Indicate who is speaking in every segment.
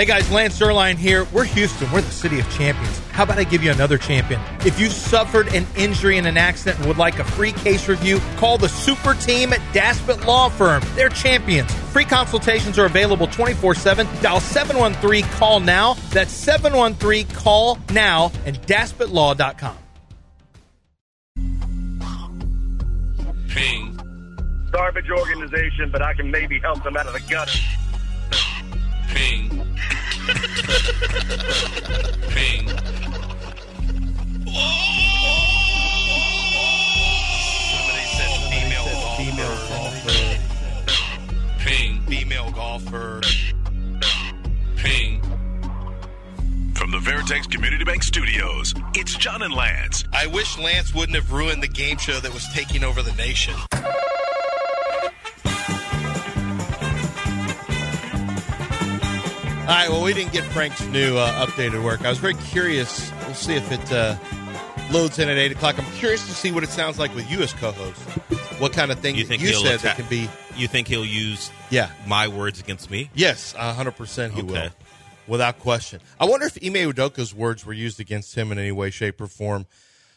Speaker 1: Hey guys, Lance Zierlein here. We're Houston. We're the city of champions. How about I give you another champion? If you've suffered an injury in an accident and would like a free case review, call the super team at Daspit Law Firm. They're champions. Free consultations are available 24 7. Dial 713 Call Now. That's 713 Call Now and DaspitLaw.com.
Speaker 2: Ping,
Speaker 3: garbage organization, but I can maybe help them out of the gutter.
Speaker 2: ping, ping.
Speaker 4: Somebody said female golfer.
Speaker 2: Ping,
Speaker 4: Female golfer.
Speaker 2: ping.
Speaker 5: From the Veritex Community Bank Studios, it's John and Lance.
Speaker 4: I wish Lance wouldn't have ruined the game show that was taking over the nation.
Speaker 1: All right, well, we didn't get Frank's new uh, updated work. I was very curious. We'll see if it uh, loads in at 8 o'clock. I'm curious to see what it sounds like with you as co host. What kind of thing
Speaker 6: You think
Speaker 1: you said
Speaker 6: attack-
Speaker 1: that can be.
Speaker 6: You think he'll use
Speaker 1: Yeah.
Speaker 6: my words against me?
Speaker 1: Yes, 100% he will.
Speaker 6: Okay.
Speaker 1: Without question. I wonder if Ime Udoka's words were used against him in any way, shape, or form.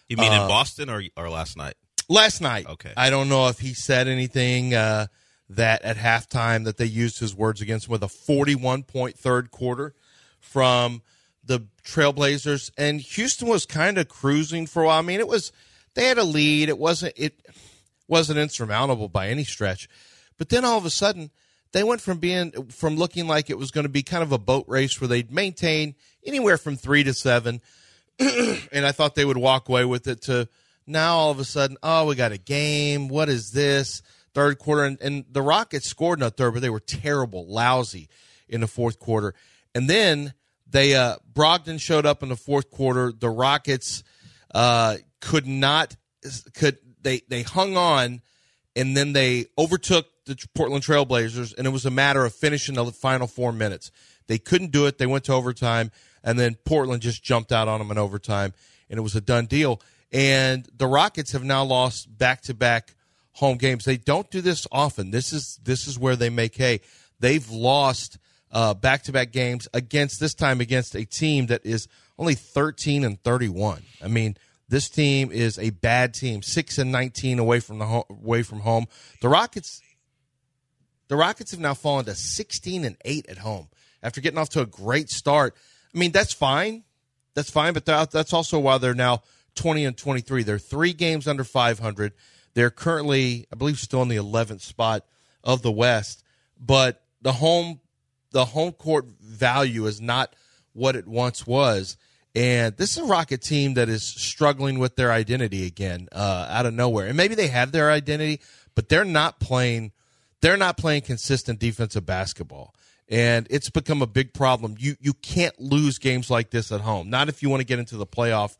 Speaker 6: You mean
Speaker 1: Uh,
Speaker 6: in Boston or or last night?
Speaker 1: Last night.
Speaker 6: Okay.
Speaker 1: I don't know if he said anything uh, that at halftime that they used his words against him with a 41 point third quarter from the Trailblazers. And Houston was kind of cruising for a while. I mean, it was, they had a lead. It wasn't, it wasn't insurmountable by any stretch. But then all of a sudden, they went from being, from looking like it was going to be kind of a boat race where they'd maintain anywhere from three to seven and I thought they would walk away with it to now all of a sudden, oh, we got a game. What is this? Third quarter. And, and the Rockets scored in the third, but they were terrible, lousy in the fourth quarter. And then they, uh, Brogdon showed up in the fourth quarter. The Rockets, uh, could not, could, they, they hung on and then they overtook the Portland Trailblazers, and it was a matter of finishing the final four minutes. They couldn't do it. They went to overtime, and then Portland just jumped out on them in overtime, and it was a done deal. And the Rockets have now lost back to back home games. They don't do this often. This is this is where they make hay. They've lost back to back games against this time against a team that is only 13 and 31. I mean, this team is a bad team, six and 19 away from the home, away from home. The Rockets, the Rockets have now fallen to 16 and eight at home after getting off to a great start. I mean, that's fine, that's fine, but that's also why they're now 20 and 23. They're three games under 500. They're currently, I believe, still in the 11th spot of the West, but the home the home court value is not what it once was. And this is a Rocket team that is struggling with their identity again uh, out of nowhere. And maybe they have their identity, but they're not playing. They're not playing consistent defensive basketball, and it's become a big problem. You you can't lose games like this at home. Not if you want to get into the playoff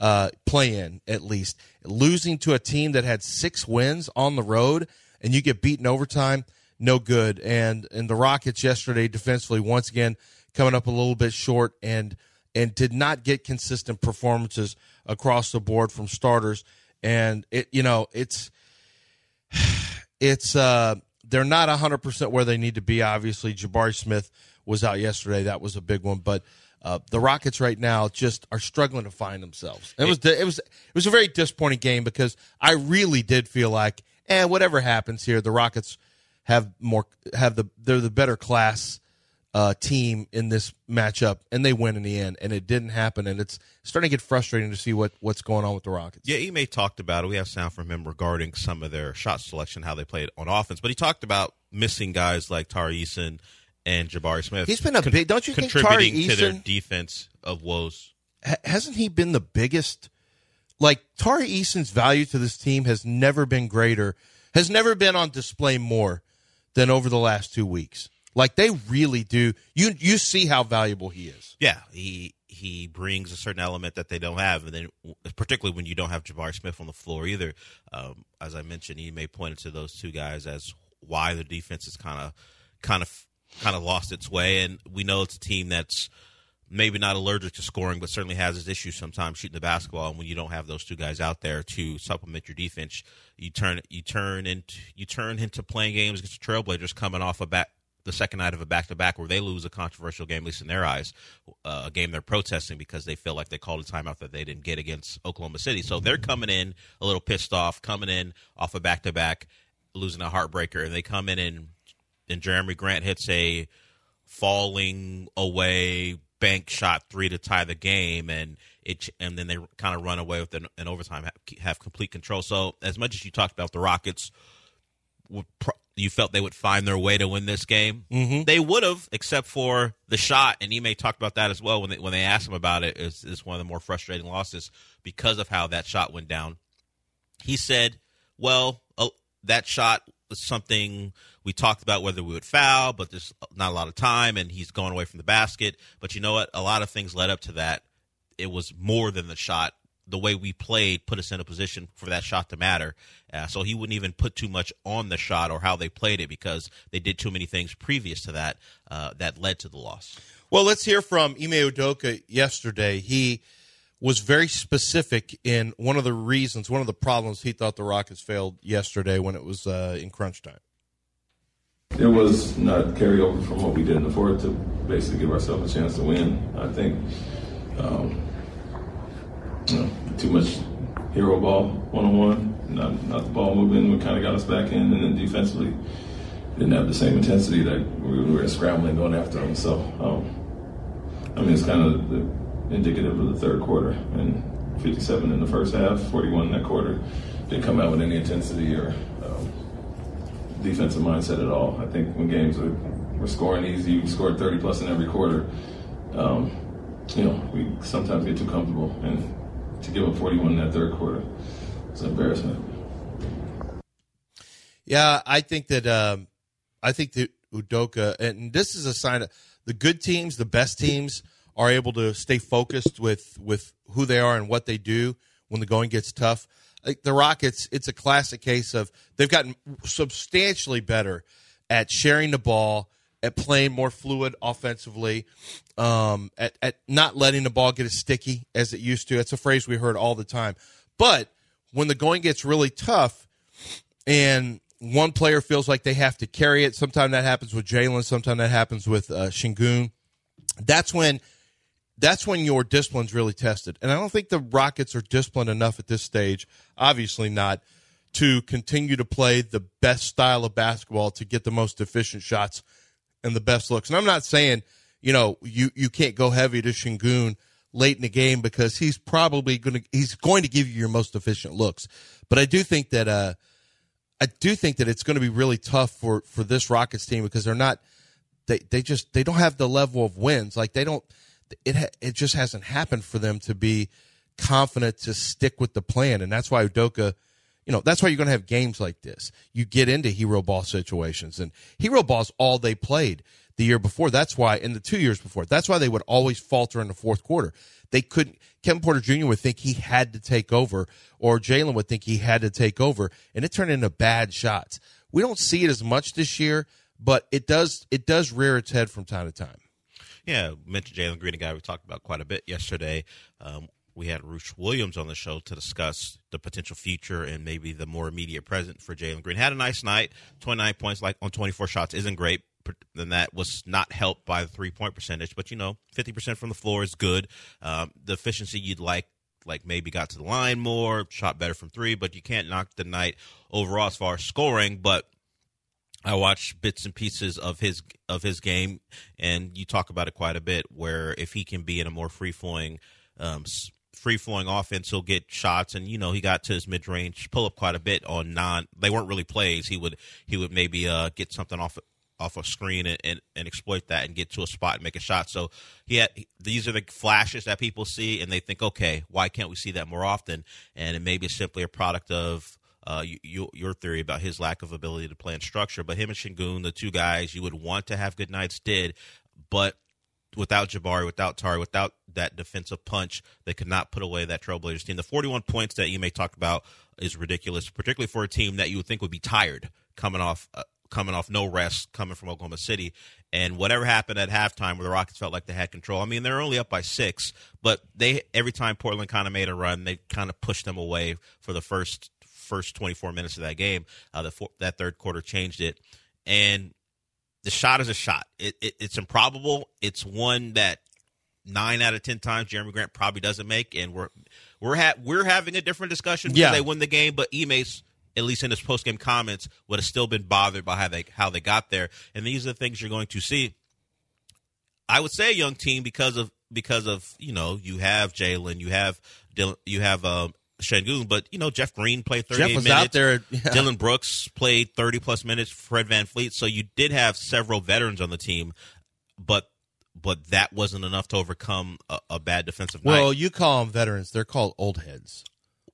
Speaker 1: uh, play in at least. Losing to a team that had six wins on the road and you get beaten overtime, no good. And and the Rockets yesterday defensively once again coming up a little bit short and and did not get consistent performances across the board from starters. And it you know it's it's uh they're not 100% where they need to be obviously Jabari Smith was out yesterday that was a big one but uh, the Rockets right now just are struggling to find themselves. It was it was it was a very disappointing game because I really did feel like, and eh, whatever happens here, the Rockets have more have the they're the better class uh, team in this matchup, and they win in the end. And it didn't happen, and it's starting to get frustrating to see what what's going on with the Rockets.
Speaker 6: Yeah, Ime talked about it. We have sound from him regarding some of their shot selection, how they played on offense. But he talked about missing guys like Tari Eason and Jabari Smith.
Speaker 1: He's been a big. Don't you think Tari
Speaker 6: contributing to their defense of woes?
Speaker 1: ha- hasn't he been the biggest? Like Tari Eason's value to this team has never been greater, has never been on display more than over the last two weeks. Like they really do. You you see how valuable he is.
Speaker 6: Yeah, he he brings a certain element that they don't have, and then particularly when you don't have Jabari Smith on the floor either. Um, as I mentioned, he may point to those two guys as why the defense is kind of kind of kind of lost its way, and we know it's a team that's maybe not allergic to scoring, but certainly has its issues sometimes shooting the basketball. And when you don't have those two guys out there to supplement your defense, you turn you turn into you turn into playing games against the Trailblazers coming off a back the second night of a back to back where they lose a controversial game, at least in their eyes, uh, a game they're protesting because they feel like they called a timeout that they didn't get against Oklahoma City. So they're coming in a little pissed off, coming in off a back to back, losing a heartbreaker, and they come in and and Jerami Grant hits a falling away bank shot three to tie the game, and it and then they kind of run away with an, an overtime, have, have complete control. So as much as you talked about the Rockets, you felt they would find their way to win this game. Mm-hmm. They would have, except for the shot, and Ime talked about that as well when they when they asked him about it. Is is one of the more frustrating losses because of how that shot went down. He said, "Well, uh, that shot was something we talked about whether we would foul, but there's not a lot of time, and he's going away from the basket. But you know what? A lot of things led up to that. It was more than the shot. The way we played put us in a position for that shot to matter. Uh, so he wouldn't even put too much on the shot or how they played it because they did too many things previous to that uh, that led to the loss.
Speaker 1: Well, let's hear from Ime Udoka yesterday. He was very specific in one of the reasons, one of the problems he thought the Rockets failed yesterday when it was uh, in crunch time.
Speaker 7: It was not carryover from what we did in the fourth to basically give ourselves a chance to win. I think um, you know, too much hero ball one on one, not the ball moving. We kind of got us back in, and then defensively didn't have the same intensity that we were scrambling going after them. So um, I mean, it's kind of indicative of the third quarter and 57 in the first half, 41 in that quarter. Didn't come out with any intensity or defensive mindset at all. I think when games are we're scoring easy, we scored 30 plus in every quarter. Um, you know, we sometimes get too comfortable, and to give up 41 in that third quarter, it's an embarrassment.
Speaker 1: Yeah, I think that um, I think that Udoka, and this is a sign of the good teams, the best teams are able to stay focused with with who they are and what they do when the going gets tough. Like the Rockets, it's a classic case of they've gotten substantially better at sharing the ball, at playing more fluid offensively, um, at, at not letting the ball get as sticky as it used to. That's a phrase we heard all the time. But when the going gets really tough and one player feels like they have to carry it, sometimes that happens with Jalen, sometimes that happens with uh, Sengun. That's when that's when your discipline's really tested. And I don't think the Rockets are disciplined enough at this stage, obviously not, to continue to play the best style of basketball to get the most efficient shots and the best looks. And I'm not saying, you know, you, you can't go heavy to Sengun late in the game because he's probably going to he's going to give you your most efficient looks. But I do think that uh I do think that it's going to be really tough for for this Rockets team because they're not they they just they don't have the level of wins. Like they don't it it just hasn't happened for them to be confident to stick with the plan, and that's why Udoka. You know, that's why you're going to have games like this. You get into hero ball situations, and hero ball's all they played the year before. That's why, in the two years before, that's why they would always falter in the fourth quarter. They couldn't. Kevin Porter Jr. would think he had to take over, or Jalen would think he had to take over, and it turned into bad shots. We don't see it as much this year, but it does. It does rear its head from time to time.
Speaker 6: Yeah, mentioned Jalen Green, a guy we talked about quite a bit yesterday. Um, we had Roosh Williams on the show to discuss the potential future and maybe the more immediate present for Jalen Green. Had a nice night, 29 points like on 24 shots isn't great. Then that was not helped by the three point percentage, but you know, 50% from the floor is good. Um, the efficiency you'd like like maybe got to the line more, shot better from three, but you can't knock the night overall as far as scoring. But I watch bits and pieces of his of his game, and you talk about it quite a bit. Where if he can be in a more free flowing, um, free flowing offense, he'll get shots. And you know he got to his mid range pull up quite a bit on non. They weren't really plays. He would he would maybe uh, get something off off a screen and, and, and, exploit that and get to a spot and make a shot. So he had, these are the flashes that people see, and they think, okay, why can't we see that more often? And it may be simply a product of uh, you, your theory about his lack of ability to play in structure. But him and Sengun, the two guys you would want to have good nights, did. But without Jabari, without Tari, without that defensive punch, they could not put away that Trailblazers team. The 41 points that you may talk about is ridiculous, particularly for a team that you would think would be tired coming off. Uh, coming off no rest, coming from Oklahoma City, and whatever happened at halftime, where the Rockets felt like they had control. I mean, they're only up by six, but they every time Portland kind of made a run, they kind of pushed them away for the first first 24 minutes of that game. Uh, the that third quarter changed it, and the shot is a shot. It, it, it's improbable. It's one that nine out of ten times Jerami Grant probably doesn't make, and we're we're ha- we're having a different discussion because
Speaker 1: Yeah.
Speaker 6: they win the game. But Ime's at least in his post game comments would have still been bothered by how they how they got there, and these are the things you're going to see. I would say a young team because of because of you know you have Jalen, you have Dillon, you have um, Sengun, but you know Jeff Green played 38
Speaker 1: Jeff was
Speaker 6: minutes.
Speaker 1: out there. yeah.
Speaker 6: Dillon Brooks played 30 plus minutes. Fred VanVleet. So you did have several veterans on the team, but but that wasn't enough to overcome a, a bad defensive night.
Speaker 1: Well,
Speaker 6: night.
Speaker 1: you call them veterans; they're called old heads.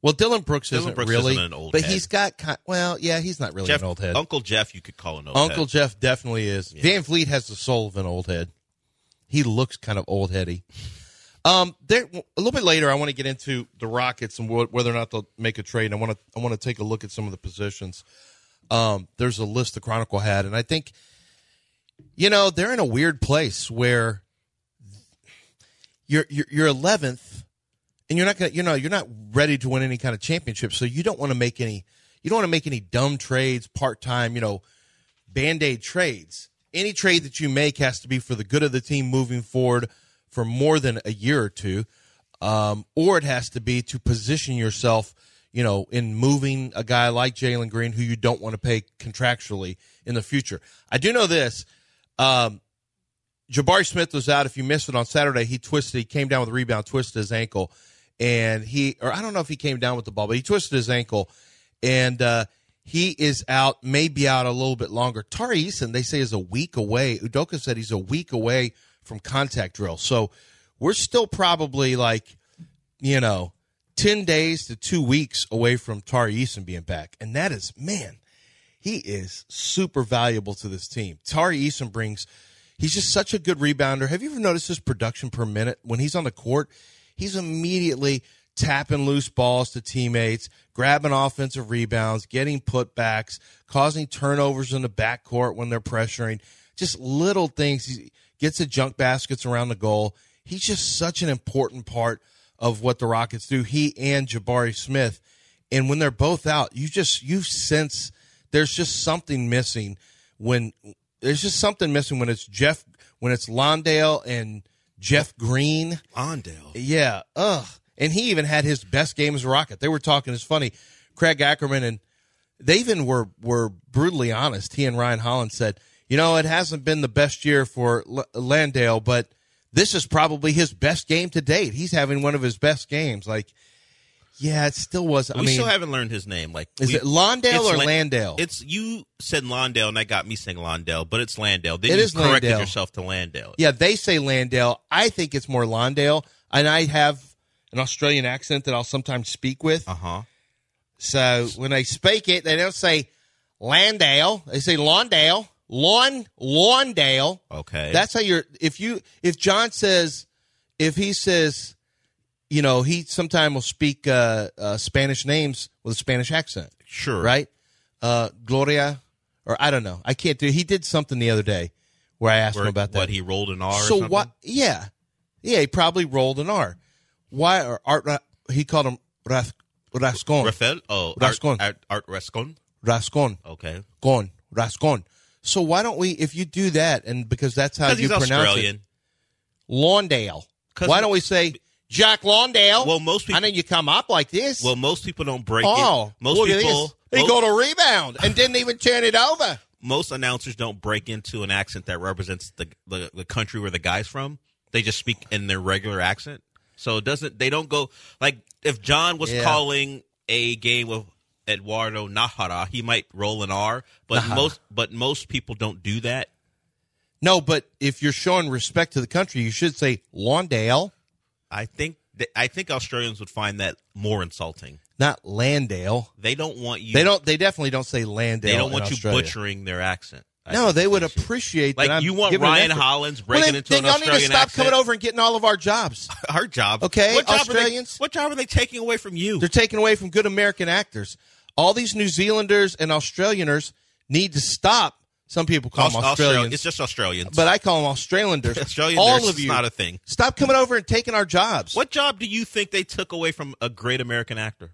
Speaker 1: Well, Dillon Brooks
Speaker 6: Dillon
Speaker 1: isn't
Speaker 6: Brooks
Speaker 1: really,
Speaker 6: isn't an old
Speaker 1: but
Speaker 6: head.
Speaker 1: he's got. Well, yeah, he's not really
Speaker 6: Jeff,
Speaker 1: an old head.
Speaker 6: Uncle Jeff, you could call an old head.
Speaker 1: Uncle
Speaker 6: head.
Speaker 1: Jeff definitely is. Van Fleet has the soul of an old head. He looks kind of old heady. Um, there a little bit later, I want to get into the Rockets and wh- whether or not they'll make a trade. I want to I want to take a look at some of the positions. Um, there's a list the Chronicle had, and I think, you know, they're in a weird place where you're you're, you're 11th, and you're not gonna you know you're not ready to win any kind of championship, so you don't want to make any you don't want to make any dumb trades, part time, you know, band aid trades. Any trade that you make has to be for the good of the team moving forward for more than a year or two, um, or it has to be to position yourself, you know, in moving a guy like Jalen Green who you don't want to pay contractually in the future. I do know this. Um, Jabari Smith was out. If you missed it on Saturday, he twisted. He came down with a rebound, twisted his ankle, and he, or I don't know if he came down with the ball, but he twisted his ankle, and uh, he is out. Maybe out a little bit longer. Tari Eason, they say, is a week away. Udoka said he's a week away from contact drill. So we're still probably like, you know, ten days to two weeks away from Tari Eason being back, and that is man he is super valuable to this team. Tari Eason brings, he's just such a good rebounder. Have you ever noticed his production per minute? When he's on the court, he's immediately tapping loose balls to teammates, grabbing offensive rebounds, getting putbacks, causing turnovers in the backcourt when they're pressuring. Just little things. He gets the junk baskets around the goal. He's just such an important part of what the Rockets do. He and Jabari Smith. And when they're both out, you just you sense there's just something missing when there's just something missing when it's Jeff when it's Londale and Jeff Green.
Speaker 6: Ondale.
Speaker 1: Yeah, ugh. And he even had his best game as a Rocket. They were talking. It's funny. Craig Ackerman and they even were were brutally honest. He and Ryan Hollins said, "You know, it hasn't been the best year for L- Landale, but this is probably his best game to date. He's having one of his best games." Like, yeah, it still was. I
Speaker 6: we
Speaker 1: mean,
Speaker 6: still haven't learned his name. Like,
Speaker 1: is
Speaker 6: we-
Speaker 1: it Londale or
Speaker 6: Lan-
Speaker 1: Landale?
Speaker 6: It's you said Londale, and that got me saying Londale, but it's Landale. Then
Speaker 1: It
Speaker 6: you
Speaker 1: is
Speaker 6: corrected
Speaker 1: Landale.
Speaker 6: yourself to Landale.
Speaker 1: Yeah, they say Landale. I think it's more Londale, and I have an Australian accent that I'll sometimes speak with.
Speaker 6: Uh huh.
Speaker 1: So when they speak it, they don't say Landale. They say Lawndale. Lawn Lawndale.
Speaker 6: Okay.
Speaker 1: That's how you're. If you if John says if he says, you know, he sometimes will speak uh, uh, Spanish names with a Spanish accent,
Speaker 6: sure.
Speaker 1: right? Uh, Gloria, or I don't know. I can't do. He did something the other day where I asked
Speaker 6: Where,
Speaker 1: him about that.
Speaker 6: what he rolled an R. or
Speaker 1: So
Speaker 6: something?
Speaker 1: what? Yeah, yeah. He probably rolled an R. Why? Or Art? He called him Ras, Rascon.
Speaker 6: Rafael? Oh,
Speaker 1: Rascon.
Speaker 6: Art, Art, Art Rascon.
Speaker 1: Rascon.
Speaker 6: Okay.
Speaker 1: Gon. Rascon. So why don't we? If you do that, and because that's how you pronounce
Speaker 6: Australian.
Speaker 1: it, Lawndale. Why don't we say Jack Lawndale?
Speaker 6: Well, most people-
Speaker 1: I know you come up like this.
Speaker 6: Well, most people don't break
Speaker 1: oh,
Speaker 6: it. Most people.
Speaker 1: He
Speaker 6: most,
Speaker 1: got a rebound and didn't even turn it over.
Speaker 6: most announcers don't break into an accent that represents the, the the country where the guy's from. They just speak in their regular accent. So it doesn't. They don't go like if John was
Speaker 1: Yeah.
Speaker 6: calling a game of Eduardo Najera, he might roll an R. But most but most people don't do that.
Speaker 1: No, but if you're showing respect to the country, you should say Lawndale,
Speaker 6: I think th- I think Australians would find that more insulting.
Speaker 1: not Landale.
Speaker 6: They don't want you.
Speaker 1: They don't. They definitely don't say Landale.
Speaker 6: They don't want you butchering their accent. I
Speaker 1: No, they would
Speaker 6: is the issue.
Speaker 1: appreciate
Speaker 6: Like
Speaker 1: that. I'm
Speaker 6: you want Ryan. Hollins
Speaker 1: Well,
Speaker 6: breaking
Speaker 1: then,
Speaker 6: into
Speaker 1: then
Speaker 6: an
Speaker 1: y'all need to stop
Speaker 6: accent.
Speaker 1: coming over and getting all of our jobs.
Speaker 6: Our job,
Speaker 1: Okay,
Speaker 6: What job
Speaker 1: Australians?
Speaker 6: They, what job are they taking away from you?
Speaker 1: They're taking away from good American actors. All these New Zealanders and Australianers need to stop. Some people call them
Speaker 6: Aus- Australia-
Speaker 1: Australians,
Speaker 6: It's just Australians.
Speaker 1: but I call them Australanders.
Speaker 6: Australian,
Speaker 1: all of you,
Speaker 6: not a thing.
Speaker 1: Stop coming over and taking our jobs.
Speaker 6: what job do you think they took away from a great American actor?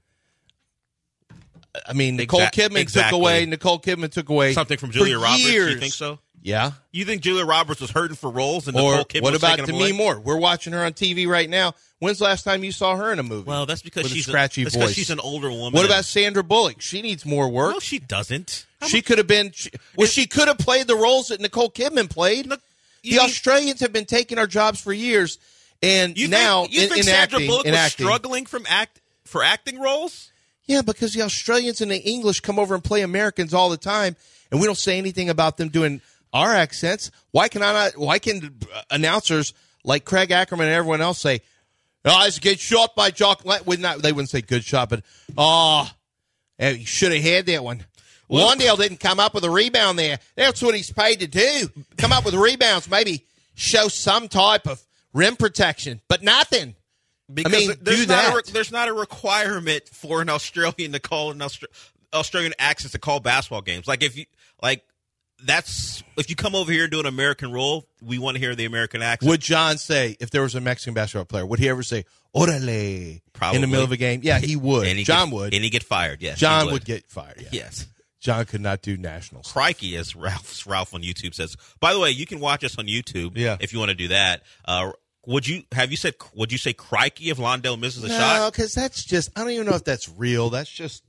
Speaker 1: I mean, Nicole Kidman took away. Nicole Kidman took away
Speaker 6: Something from Julia Roberts.
Speaker 1: Years,
Speaker 6: You think so?
Speaker 1: Yeah.
Speaker 6: You think Julia Roberts was hurting for roles and Nicole
Speaker 1: Or
Speaker 6: Kidman
Speaker 1: what about Demi
Speaker 6: away?
Speaker 1: Moore? We're watching her on TV right now. When's the last time you saw her in a movie?
Speaker 6: Well, that's because
Speaker 1: With a
Speaker 6: she's
Speaker 1: scratchy
Speaker 6: that's 'cause
Speaker 1: voice.
Speaker 6: she's an older woman.
Speaker 1: What about Sandra Bullock? She needs more work.
Speaker 6: No, she doesn't.
Speaker 1: she could have been. She, well, she could have played the roles that Nicole Kidman played.
Speaker 6: Look,
Speaker 1: the
Speaker 6: mean-
Speaker 1: Australians have been taking our jobs for years, and
Speaker 6: You
Speaker 1: now
Speaker 6: think, you
Speaker 1: in,
Speaker 6: think
Speaker 1: in
Speaker 6: Sandra
Speaker 1: acting,
Speaker 6: Bullock was
Speaker 1: acting,
Speaker 6: struggling from act for acting roles?
Speaker 1: Yeah, because the Australians and the English come over and play Americans all the time, and we don't say anything about them doing our accents. Why can I not? Why can announcers like Craig Ackerman and everyone else say, "Oh, it's a good shot by Jock"? Would not they wouldn't say good shot, but oh, eh, he should have had that one. Wandale didn't come up with a rebound there. That's what he's paid to do. Come up with rebounds, maybe show some type of rim protection, but nothing.
Speaker 6: Because
Speaker 1: mean,
Speaker 6: there's not. A re- there's not a requirement for an Australian to call an Austra- Australian accent to call basketball games. Like if you like, that's if you come over here and do an American role, we want to hear the American accent.
Speaker 1: Would John say if there was a Mexican basketball player? Would he ever say "orale"
Speaker 6: Probably.
Speaker 1: in the middle of a game? Yeah, he would.
Speaker 6: and he
Speaker 1: John
Speaker 6: get,
Speaker 1: would.
Speaker 6: and he get fired. Yes,
Speaker 1: John
Speaker 6: he
Speaker 1: would. get fired. Yeah.
Speaker 6: Yes.
Speaker 1: John could not do nationals.
Speaker 6: Crikey, as Ralph Ralph on YouTube says. By the way, you can watch us on YouTube.
Speaker 1: Yeah.
Speaker 6: If you want to do that. Uh, would you have you said? Would you say crikey if Londell misses a
Speaker 1: No,
Speaker 6: shot?
Speaker 1: because that's just. I don't even know if that's real. That's just.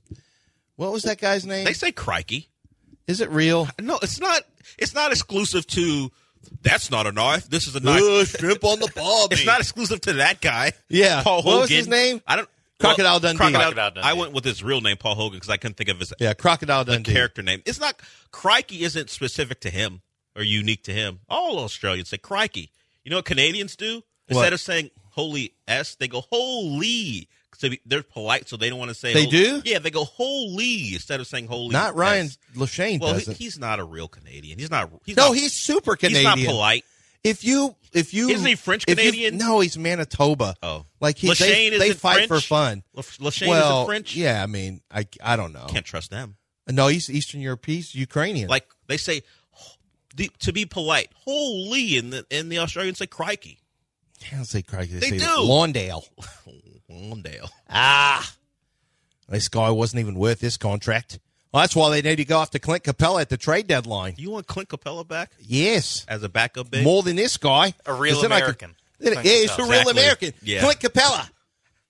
Speaker 1: What was that guy's name?
Speaker 6: They say crikey.
Speaker 1: Is it real?
Speaker 6: No, it's not. It's not exclusive to. That's not a knife. This is a knife.
Speaker 1: Ugh, shrimp on the barbie.
Speaker 6: It's not exclusive to that guy.
Speaker 1: Yeah.
Speaker 6: Paul
Speaker 1: What was his name?
Speaker 6: I don't.
Speaker 1: Crocodile Dundee.
Speaker 6: Crocodile,
Speaker 8: Crocodile Dundee.
Speaker 6: I went with his real name, Paul Hogan, because I couldn't think of his
Speaker 1: Yeah, Crocodile
Speaker 6: the
Speaker 1: Dundee.
Speaker 6: character name. It's not. Crikey isn't specific to him or unique to him. All Australians say crikey. You know what Canadians do? Instead
Speaker 1: What?
Speaker 6: of saying holy s, they go holy. So they're polite, so they don't want to say.
Speaker 1: They do?
Speaker 6: Yeah, they go holy instead of saying holy.
Speaker 1: Not Ryan. Lashane
Speaker 6: Well, he, he's not a real Canadian. He's not. He's
Speaker 1: no,
Speaker 6: not,
Speaker 1: he's super Canadian.
Speaker 6: he's not polite.
Speaker 1: If you, if you,
Speaker 6: Isn't he French Canadian?
Speaker 1: no, he's Manitoba.
Speaker 6: Oh,
Speaker 1: like he,
Speaker 6: Lachane
Speaker 1: they, they fight
Speaker 6: French?
Speaker 1: for fun.
Speaker 6: La- Lachane
Speaker 1: well,
Speaker 6: isn't French.
Speaker 1: yeah, I mean, I, I don't know.
Speaker 6: can't trust them.
Speaker 1: No, he's Eastern European, he's Ukrainian.
Speaker 6: Like they say, to be polite, holy, and the and the Australians say crikey.
Speaker 1: I don't say Crikey.
Speaker 6: They
Speaker 1: say
Speaker 6: do.
Speaker 1: Lawndale.
Speaker 6: Lawndale.
Speaker 1: Ah, this guy wasn't even worth this contract. Well, that's why they need to go after Clint Capela at the trade deadline.
Speaker 6: You want Clint Capela back
Speaker 1: Yes,
Speaker 6: as a backup big?
Speaker 1: more than this guy.
Speaker 8: A real
Speaker 1: could-
Speaker 8: American.
Speaker 1: then- yeah, he's a real
Speaker 6: Exactly.
Speaker 1: American.
Speaker 6: Yeah.
Speaker 1: Clint Capela,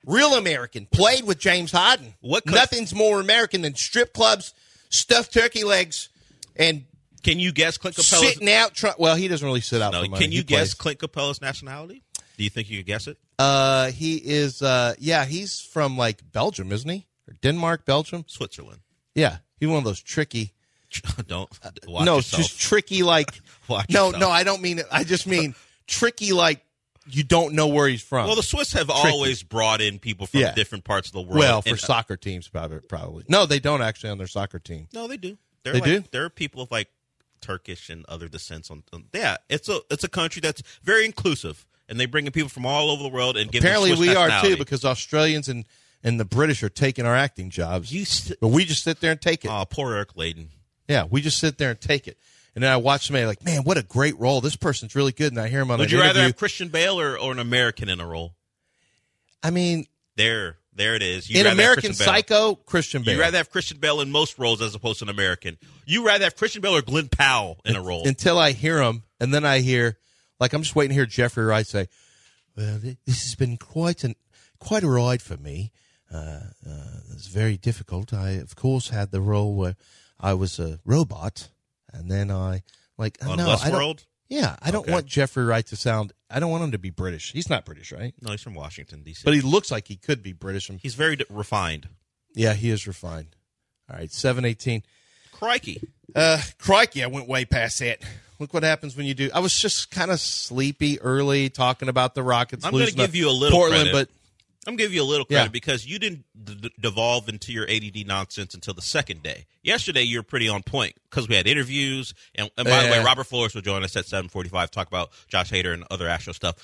Speaker 1: real American. Played with James Harden.
Speaker 6: What
Speaker 1: Nothing's more American than strip clubs, stuffed turkey legs, and
Speaker 6: Can you guess Clint Capela's?
Speaker 1: sitting out. Try- well, he doesn't really sit out.
Speaker 6: No, can you guess
Speaker 1: plays.
Speaker 6: Clint Capela's nationality? Do you think you could guess it?
Speaker 1: Uh, he is. Uh, yeah, he's from like Belgium, isn't he? Or Denmark, Belgium.
Speaker 6: Switzerland.
Speaker 1: Yeah, he's one of those tricky.
Speaker 6: Don't watch
Speaker 1: no,
Speaker 6: yourself.
Speaker 1: just tricky. Like
Speaker 6: Watch
Speaker 1: no,
Speaker 6: yourself.
Speaker 1: no, I don't mean it. I just mean tricky. Like you don't know where he's from.
Speaker 6: Well, the Swiss have always brought in people from
Speaker 1: Yeah.
Speaker 6: different parts of the world.
Speaker 1: well, for
Speaker 6: And- uh,
Speaker 1: soccer teams, probably. Probably no, they don't actually on their soccer team.
Speaker 6: No, they do. They're
Speaker 1: They
Speaker 6: like,
Speaker 1: do?
Speaker 6: There are people of like Turkish and other descents. On, on yeah, it's a it's a country that's very inclusive, and they bring in people from all over the world and give. them
Speaker 1: Apparently, we are too because Australians and and the British are taking our acting jobs.
Speaker 6: you. St-
Speaker 1: but we just sit there and take it.
Speaker 6: oh, poor Eric Layden.
Speaker 1: yeah, we just sit there and take it. And then I watch somebody like, man, what a great role. This person's really good. And I hear him on
Speaker 6: Would you rather have Christian Bale or, or an American in a role?
Speaker 1: I mean,
Speaker 6: There, there it is. You'd
Speaker 1: in American
Speaker 6: Christian Bale.
Speaker 1: Psycho, Christian Bale.
Speaker 6: You'd rather have Christian Bale in most roles as opposed to an American. You rather have Christian Bale or Glen Powell in a role.
Speaker 1: until I hear him, and then I hear, like, I'm just waiting to hear Jeffrey Wright say, "Well, this has been quite an quite a ride for me. Uh, uh, it's very difficult. I, of course, had the role where I was a robot, and then I like
Speaker 6: on
Speaker 1: no, I don't, yeah, I don't
Speaker 6: Okay.
Speaker 1: want Jeffrey Wright to sound. I don't want him to be British. He's not British, right?
Speaker 6: No, he's from Washington D.C.
Speaker 1: But he looks like he could be British. And-
Speaker 6: he's very d- refined.
Speaker 1: yeah, he is refined. All right, seven eighteen.
Speaker 6: Crikey!
Speaker 1: Uh, crikey, I went way past that. Look what happens when you do. I was just kind of sleepy early talking about the Rockets.
Speaker 6: I'm gonna give you a little
Speaker 1: Portland,
Speaker 6: credit.
Speaker 1: but
Speaker 6: I'm give you a little credit
Speaker 1: Yeah.
Speaker 6: because you didn't d- devolve into your ADD nonsense until the second day. Yesterday, you were pretty on point because we had interviews, and, and by the way, Robert Flores will join us at 7:45 talk about Josh Hader and other Astro stuff.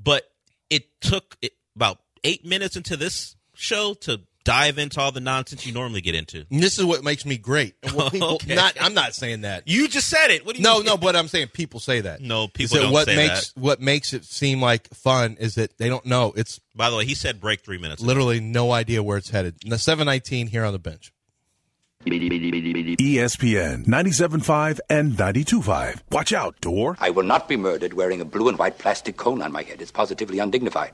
Speaker 6: But it took it, about eight minutes into this show to dive into all the nonsense you normally get into.
Speaker 1: this is what makes me great. And what people,
Speaker 6: Okay.
Speaker 1: not, I'm not saying that.
Speaker 6: You just said it. What do you
Speaker 1: No,
Speaker 6: mean?
Speaker 1: no, but I'm saying people say that.
Speaker 6: No, people
Speaker 1: that
Speaker 6: don't
Speaker 1: what
Speaker 6: say
Speaker 1: makes
Speaker 6: that.
Speaker 1: what makes it seem like fun is that they don't know. It's
Speaker 6: By the way, he said break three minutes.
Speaker 1: literally no idea where it's headed. The 719 here on the bench.
Speaker 5: ESPN 97.5 and 92.5. Watch out, door.
Speaker 8: I will not be murdered wearing a blue and white plastic cone on my head. It's positively undignified.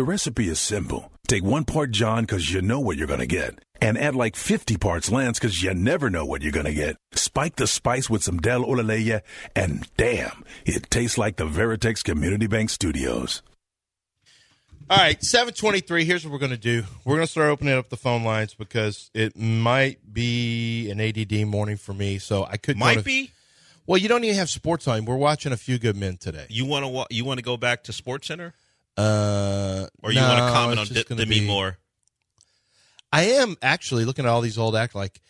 Speaker 5: The recipe is simple. Take one part John because you know what you're going to get. And add like 50 parts Lance because you never know what you're going to get. Spike the spice with some Del Olaleye, and damn, it tastes like the Veritex Community Bank Studios.
Speaker 1: All right, seven twenty-three. Here's what we're going to do. We're going to start opening up the phone lines because it might be an ADD morning for me. So I could
Speaker 6: Might be.
Speaker 1: Well, you don't even have sports on. We're watching a few good men today.
Speaker 6: You want to wa- you want to go back to Sports Center,
Speaker 1: Uh,
Speaker 6: or you
Speaker 1: no,
Speaker 6: want to comment on D- Demi
Speaker 1: be-
Speaker 6: Moore?
Speaker 1: I am actually looking at all these old act like,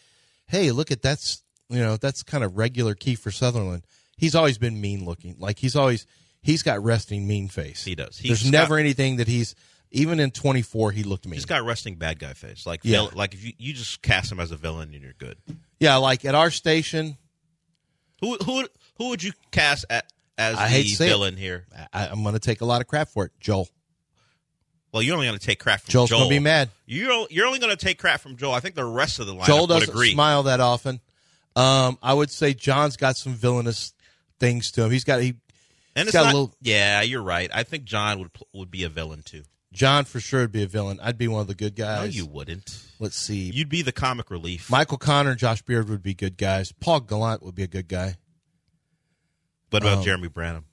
Speaker 1: hey, look at that's you know that's kind of regular Kiefer Sutherland. He's always been mean looking. Like he's always he's got resting mean face.
Speaker 6: He does.
Speaker 1: There's
Speaker 6: He's
Speaker 1: never
Speaker 6: got-
Speaker 1: anything that he's even in 24 he looked mean.
Speaker 6: He's got resting bad guy face. Like
Speaker 1: Yeah.
Speaker 6: vil- like if you, you just cast him as a villain and you're good.
Speaker 1: yeah, like at our station,
Speaker 6: Who who who would you cast at, as
Speaker 1: I hate to say it.
Speaker 6: villain here?
Speaker 1: I, I'm going to take a lot of crap for it. Joel.
Speaker 6: Well, you're only going to take crap from
Speaker 1: Joel's
Speaker 6: Joel.
Speaker 1: gonna be mad.
Speaker 6: You're you're only going to take crap from Joel. I think the rest of the lineup
Speaker 1: Joel doesn't
Speaker 6: agree.
Speaker 1: smile that often. Um, I would say John's got some villainous things to him. He's got he
Speaker 6: and
Speaker 1: he's
Speaker 6: it's
Speaker 1: got a
Speaker 6: not,
Speaker 1: little-
Speaker 6: yeah, you're right. I think John would would be a villain too.
Speaker 1: John for sure would be a villain. I'd be one of the good guys.
Speaker 6: No, you wouldn't.
Speaker 1: Let's see.
Speaker 6: You'd be the comic relief.
Speaker 1: Michael Connor and Josh Beard would be good guys. Paul Gallant would be a good guy.
Speaker 6: What about
Speaker 1: um,
Speaker 6: Jeremy Branham?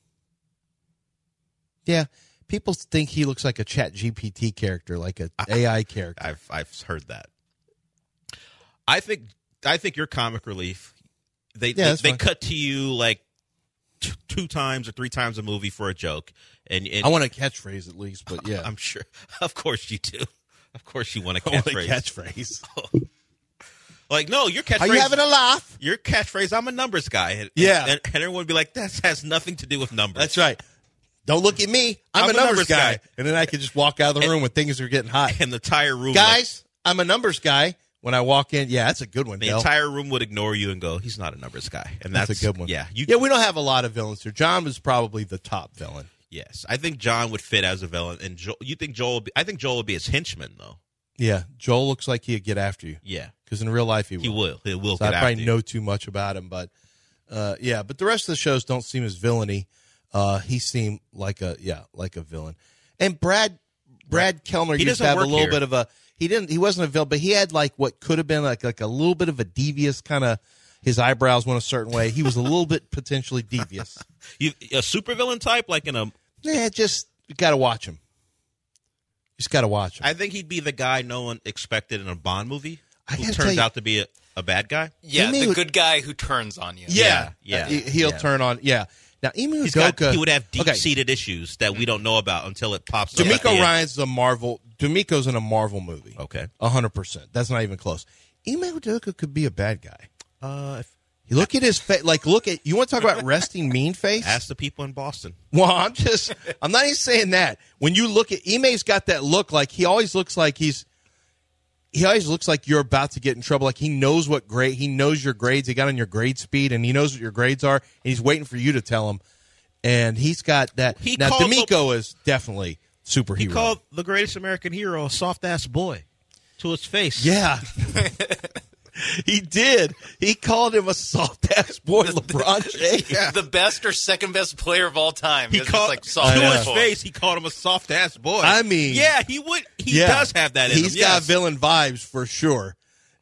Speaker 1: Yeah. People think he looks like a chat GPT character, like a AI character.
Speaker 6: I've I've heard that. I think I think your comic relief. They
Speaker 1: Yeah,
Speaker 6: they, they cut to you like t- two times or three times a movie for a joke, and, and
Speaker 1: I want a catchphrase at least, but yeah.
Speaker 6: I'm sure. Of course you do. Of course you want a
Speaker 1: I want a
Speaker 6: catchphrase.
Speaker 1: catchphrase.
Speaker 6: Like no, your catchphrase.
Speaker 1: Are you having a laugh?
Speaker 6: your catchphrase? I'm a numbers guy. And,
Speaker 1: Yeah.
Speaker 6: and, and everyone would be like, that has nothing to do with numbers.
Speaker 1: That's right. Don't look at me. I'm, a numbers, guy. And then I can just walk out of the room when things are getting hot.
Speaker 6: And the entire room, like,
Speaker 1: Guys, I'm a numbers guy. When I walk in, yeah, that's a good one.
Speaker 6: the
Speaker 1: Del.
Speaker 6: entire room would ignore you and go, "He's not a numbers guy." And
Speaker 1: that's,
Speaker 6: that's,
Speaker 1: a good one.
Speaker 6: Yeah, you,
Speaker 1: yeah, we don't have a lot of villains here. John was probably the top villain.
Speaker 6: Yes, I think John would fit as a villain, and Joel, you think Joel? Would be, I think Joel would be his henchman, though.
Speaker 1: Yeah, Joel looks like he'd get after you
Speaker 6: Yeah,
Speaker 1: because in real life he will.
Speaker 6: he will. He will
Speaker 1: So I probably know too much about him, but uh, yeah. But the rest of the shows don't seem as villainy. Uh, he seemed like a yeah, like a villain. And Brad Brad Kellner
Speaker 6: He
Speaker 1: used to have a little
Speaker 6: here.
Speaker 1: bit of a he didn't he wasn't a villain, but he had like what could have been like like a little bit of a devious kind of. His eyebrows went a certain way. He was a little bit potentially devious.
Speaker 6: You, a supervillain type, like in a.
Speaker 1: Yeah, just got to watch him. Just got to watch him.
Speaker 6: I think he'd be the guy no one expected in a Bond movie.
Speaker 1: I
Speaker 6: Who turns
Speaker 1: you-
Speaker 6: out to be a, a bad guy.
Speaker 9: Yeah,
Speaker 1: Ime
Speaker 9: the good guy who turns on you.
Speaker 6: Yeah, yeah.
Speaker 1: He- he'll turn on. Yeah. Now, Ime
Speaker 6: He's got,
Speaker 1: Udoka-
Speaker 6: he would have deep seated issues that we don't know about until it pops up. at the
Speaker 1: D'Amico
Speaker 6: end.
Speaker 1: Ryan's a Marvel. D'Amico's in a Marvel movie.
Speaker 6: Okay.
Speaker 1: hundred percent. That's not even close. Ime Udoka could be a bad guy.
Speaker 6: Uh, if,
Speaker 1: You look at his face. Like, look at you want to talk about resting mean face?
Speaker 6: ask the people in Boston.
Speaker 1: Well, I'm just. I'm not even saying that. When you look at Ime's got that look. Like he always looks like he's. He always looks like you're about to get in trouble. Like he knows what grade. He knows your grades. He got on your grade speed, and he knows what your grades are. And he's waiting for you to tell him. And he's got that.
Speaker 6: He
Speaker 1: now, D'Amico is definitely superhero.
Speaker 6: He called the greatest American hero a soft ass boy to his face.
Speaker 1: Yeah. he did. He called him a soft ass boy, LeBron James.
Speaker 9: The best or second best player of all time.
Speaker 6: He called
Speaker 9: like soft
Speaker 1: I know.
Speaker 6: his
Speaker 9: boy.
Speaker 6: face. He called him a soft ass boy.
Speaker 1: I mean-
Speaker 6: yeah, he would. He
Speaker 1: Yeah.
Speaker 6: does have that. In
Speaker 1: He's
Speaker 6: him,
Speaker 1: got
Speaker 6: yes.
Speaker 1: villain vibes for sure.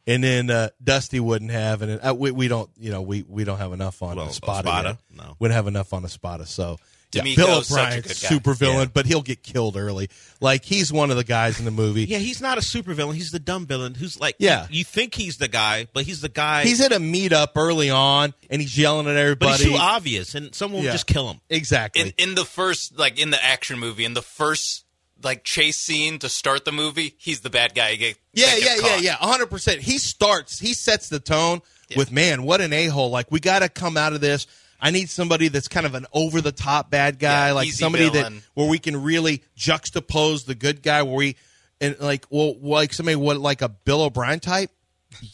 Speaker 1: And then uh, Dusty wouldn't have, and uh, we, we don't, you know, we, we don't have enough on
Speaker 6: Well,
Speaker 1: Espada.
Speaker 6: Espada? No.
Speaker 1: we don't have enough on Espada. So yeah,
Speaker 9: D'Amico's
Speaker 1: Bill
Speaker 9: such a good guy.
Speaker 1: super villain,
Speaker 6: Yeah.
Speaker 1: but he'll get killed early. Like he's one of the guys in the movie.
Speaker 6: Yeah, he's not a super villain. He's the dumb villain who's like,
Speaker 1: Yeah.
Speaker 6: you, you think he's the guy, but he's the guy.
Speaker 1: He's at a meetup early on, and he's yelling at
Speaker 6: but
Speaker 1: everybody.
Speaker 6: he's too obvious, and someone
Speaker 1: Yeah.
Speaker 6: would just kill him.
Speaker 1: exactly.
Speaker 9: In, in the first, like in the action movie, in the first like chase scene to start the movie, he's the bad guy. He get-
Speaker 1: Yeah,
Speaker 9: that
Speaker 1: yeah, yeah,
Speaker 9: caught.
Speaker 1: yeah. hundred percent. He starts. He sets the tone with man. What an a hole! Like we got to come out of this. I need somebody that's kind of an over the top bad guy,
Speaker 9: Yeah,
Speaker 1: like somebody
Speaker 9: villain.
Speaker 1: that where we can really juxtapose the good guy. Where we and like well, like somebody what like a Bill O'Brien type.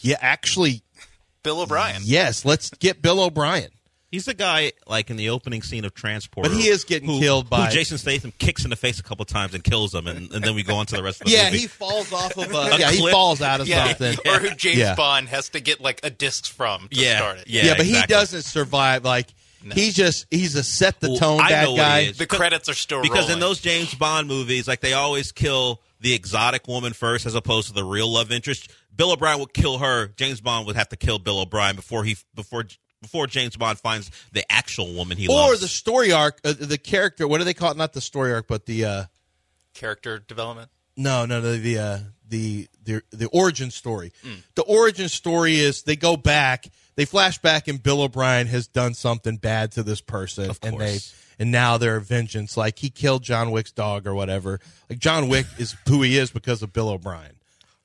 Speaker 1: Yeah, actually,
Speaker 9: Bill O'Brien.
Speaker 1: yes. Let's get Bill O'Brien.
Speaker 6: He's the guy like in the opening scene of Transporter,
Speaker 1: But he is getting
Speaker 6: who-
Speaker 1: killed by-
Speaker 6: who Jason Statham kicks in the face a couple times and kills him, and, and then we go on to the rest of the movie.
Speaker 1: Yeah,
Speaker 6: movie.
Speaker 1: he falls off of a.
Speaker 6: A
Speaker 1: yeah, he falls out of
Speaker 9: Yeah,
Speaker 1: something.
Speaker 9: or who James
Speaker 1: Yeah.
Speaker 9: Bond has to get like a disc from to
Speaker 6: Yeah,
Speaker 9: start it.
Speaker 6: yeah.
Speaker 1: Yeah, but he doesn't survive. Like he's just he's a set the
Speaker 6: Well,
Speaker 1: tone
Speaker 6: I
Speaker 1: bad
Speaker 6: know what
Speaker 1: guy.
Speaker 6: he is.
Speaker 9: The credits are still
Speaker 6: because
Speaker 9: rolling.
Speaker 6: in those James Bond movies, like they always kill the exotic woman first, as opposed to the real love interest. Bill O'Brien would kill her. James Bond would have to kill Bill O'Brien before he before before James Bond finds the actual woman he
Speaker 1: or
Speaker 6: loves.
Speaker 1: Or the story arc, uh, the character. What do they call it? Not the story arc, but the uh,
Speaker 9: character development.
Speaker 1: no, no, no, the uh, the the the origin story.
Speaker 6: Hmm.
Speaker 1: The origin story is they go back, they flash back, and Bill O'Brien has done something bad to this person,
Speaker 6: Of
Speaker 1: and they and now they're vengeance. Like he killed John Wick's dog or whatever. Like John Wick is who he is because of Bill O'Brien.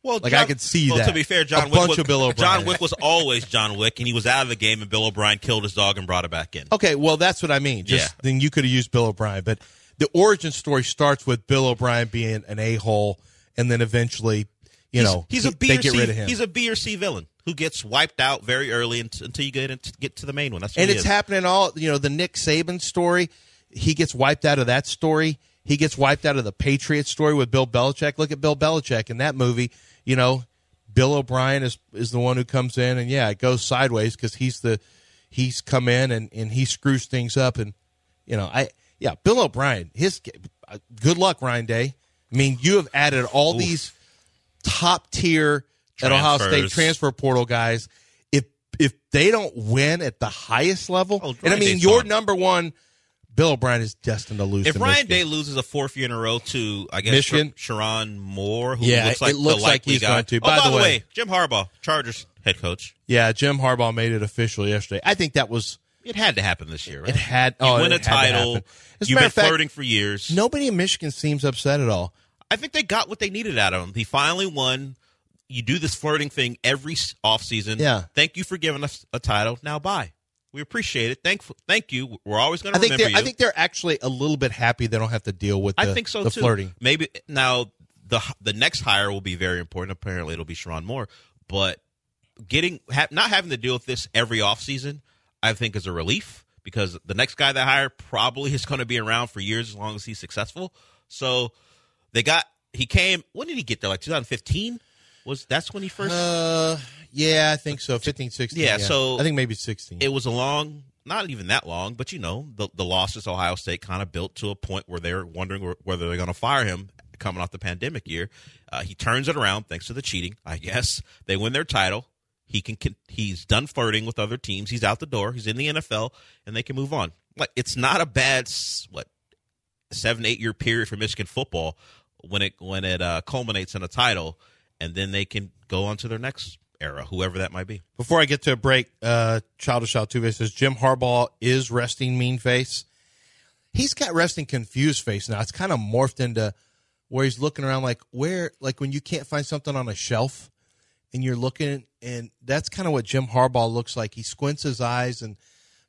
Speaker 6: Well,
Speaker 1: Like, I could see
Speaker 6: well,
Speaker 1: that.
Speaker 6: To be fair,
Speaker 1: A
Speaker 6: John Wick
Speaker 1: bunch
Speaker 6: was,
Speaker 1: Bill O'Brien.
Speaker 6: John Wick was always John Wick, and he was out of the game, and Bill O'Brien killed his dog and brought it back in.
Speaker 1: Okay, well that's what I mean. Just
Speaker 6: Yeah.
Speaker 1: then you could have used Bill O'Brien, but the origin story starts with Bill O'Brien being an a hole, and then eventually, you
Speaker 6: he's,
Speaker 1: know,
Speaker 6: he's
Speaker 1: he-
Speaker 6: a B
Speaker 1: they
Speaker 6: or
Speaker 1: get
Speaker 6: C,
Speaker 1: rid of him.
Speaker 6: He's a B or C villain who gets wiped out very early unt- until you get into, get to the main one. That's what
Speaker 1: and it's
Speaker 6: is.
Speaker 1: happening all you know the Nick Saban story. He gets wiped out of that story. He gets wiped out of the Patriots story with Bill Belichick. Look at Bill Belichick in that movie. You know, Bill O'Brien is is the one who comes in, and yeah, it goes sideways because he's the he's come in and and he screws things up, and you know, I yeah, Bill O'Brien. His uh, good luck, Ryan Day. I mean, you have added all these top tier at Ohio State transfer portal guys. If if they don't win at the highest level,
Speaker 6: Oh,
Speaker 1: and I mean your number one, Bill O'Brien is destined to lose.
Speaker 6: If
Speaker 1: to
Speaker 6: Ryan
Speaker 1: Michigan.
Speaker 6: Day loses a fourth year in a row to, I guess,
Speaker 1: Michigan?
Speaker 6: Sherrone Moore, who
Speaker 1: Yeah,
Speaker 6: looks like
Speaker 1: it looks
Speaker 6: the
Speaker 1: like he's
Speaker 6: guy.
Speaker 1: going to.
Speaker 6: Oh,
Speaker 1: By the way-
Speaker 6: way, Jim Harbaugh, Chargers head coach.
Speaker 1: yeah, Jim Harbaugh made it official yesterday. I think that was
Speaker 6: It had to happen this year, right?
Speaker 1: it had.
Speaker 6: You
Speaker 1: Oh,
Speaker 6: win
Speaker 1: it
Speaker 6: a title.
Speaker 1: happen. As a
Speaker 6: You've been
Speaker 1: fact,
Speaker 6: flirting for years.
Speaker 1: Nobody in Michigan seems upset at all.
Speaker 6: I think they got what they needed out of him. He finally won. You do this flirting thing every offseason.
Speaker 1: Yeah.
Speaker 6: Thank you for giving us a title. Now bye. We appreciate it. Thank, thank you. We're always going to
Speaker 1: I think
Speaker 6: remember
Speaker 1: they're.
Speaker 6: you.
Speaker 1: I think they're actually a little bit happy they don't have to deal with. The,
Speaker 6: I think so
Speaker 1: the
Speaker 6: too.
Speaker 1: flirting.
Speaker 6: Maybe now the the next hire will be very important. Apparently, it'll be Sherrone Moore. But getting ha- not having to deal with this every offseason, I think is a relief because the next guy they hire probably is going to be around for years as long as he's successful. So they got he came. When did he get there? Like 2015 was that's when he first.
Speaker 1: Uh, yeah, I think so. 15, 16.
Speaker 6: Yeah, so-
Speaker 1: I think maybe sixteen.
Speaker 6: it was a long, not even that long, but you know, the the losses Ohio State kind of built to a point where they're wondering whether they're going to fire him coming off the pandemic year. Uh, he turns it around thanks to the cheating, I guess. They win their title. He can, can he's done flirting with other teams. He's out the door. He's in the NFL, and they can move on. Like it's not a bad what seven eight year period for Michigan football when it when it uh, culminates in a title, and then they can go on to their next era, whoever that might be.
Speaker 1: Before I get to a break, uh, Childish Altuve says Jim Harbaugh is resting mean face. He's got resting confused face now. It's kind of morphed into where he's looking around like where, like when you can't find something on a shelf and you're looking, and that's kind of what Jim Harbaugh looks like. He squints his eyes and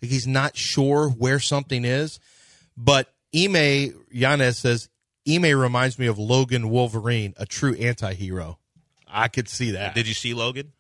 Speaker 1: like he's not sure where something is. But Ime Yanez says Ime reminds me of Logan Wolverine, a true anti-hero. I could see that.
Speaker 6: Did you see Logan?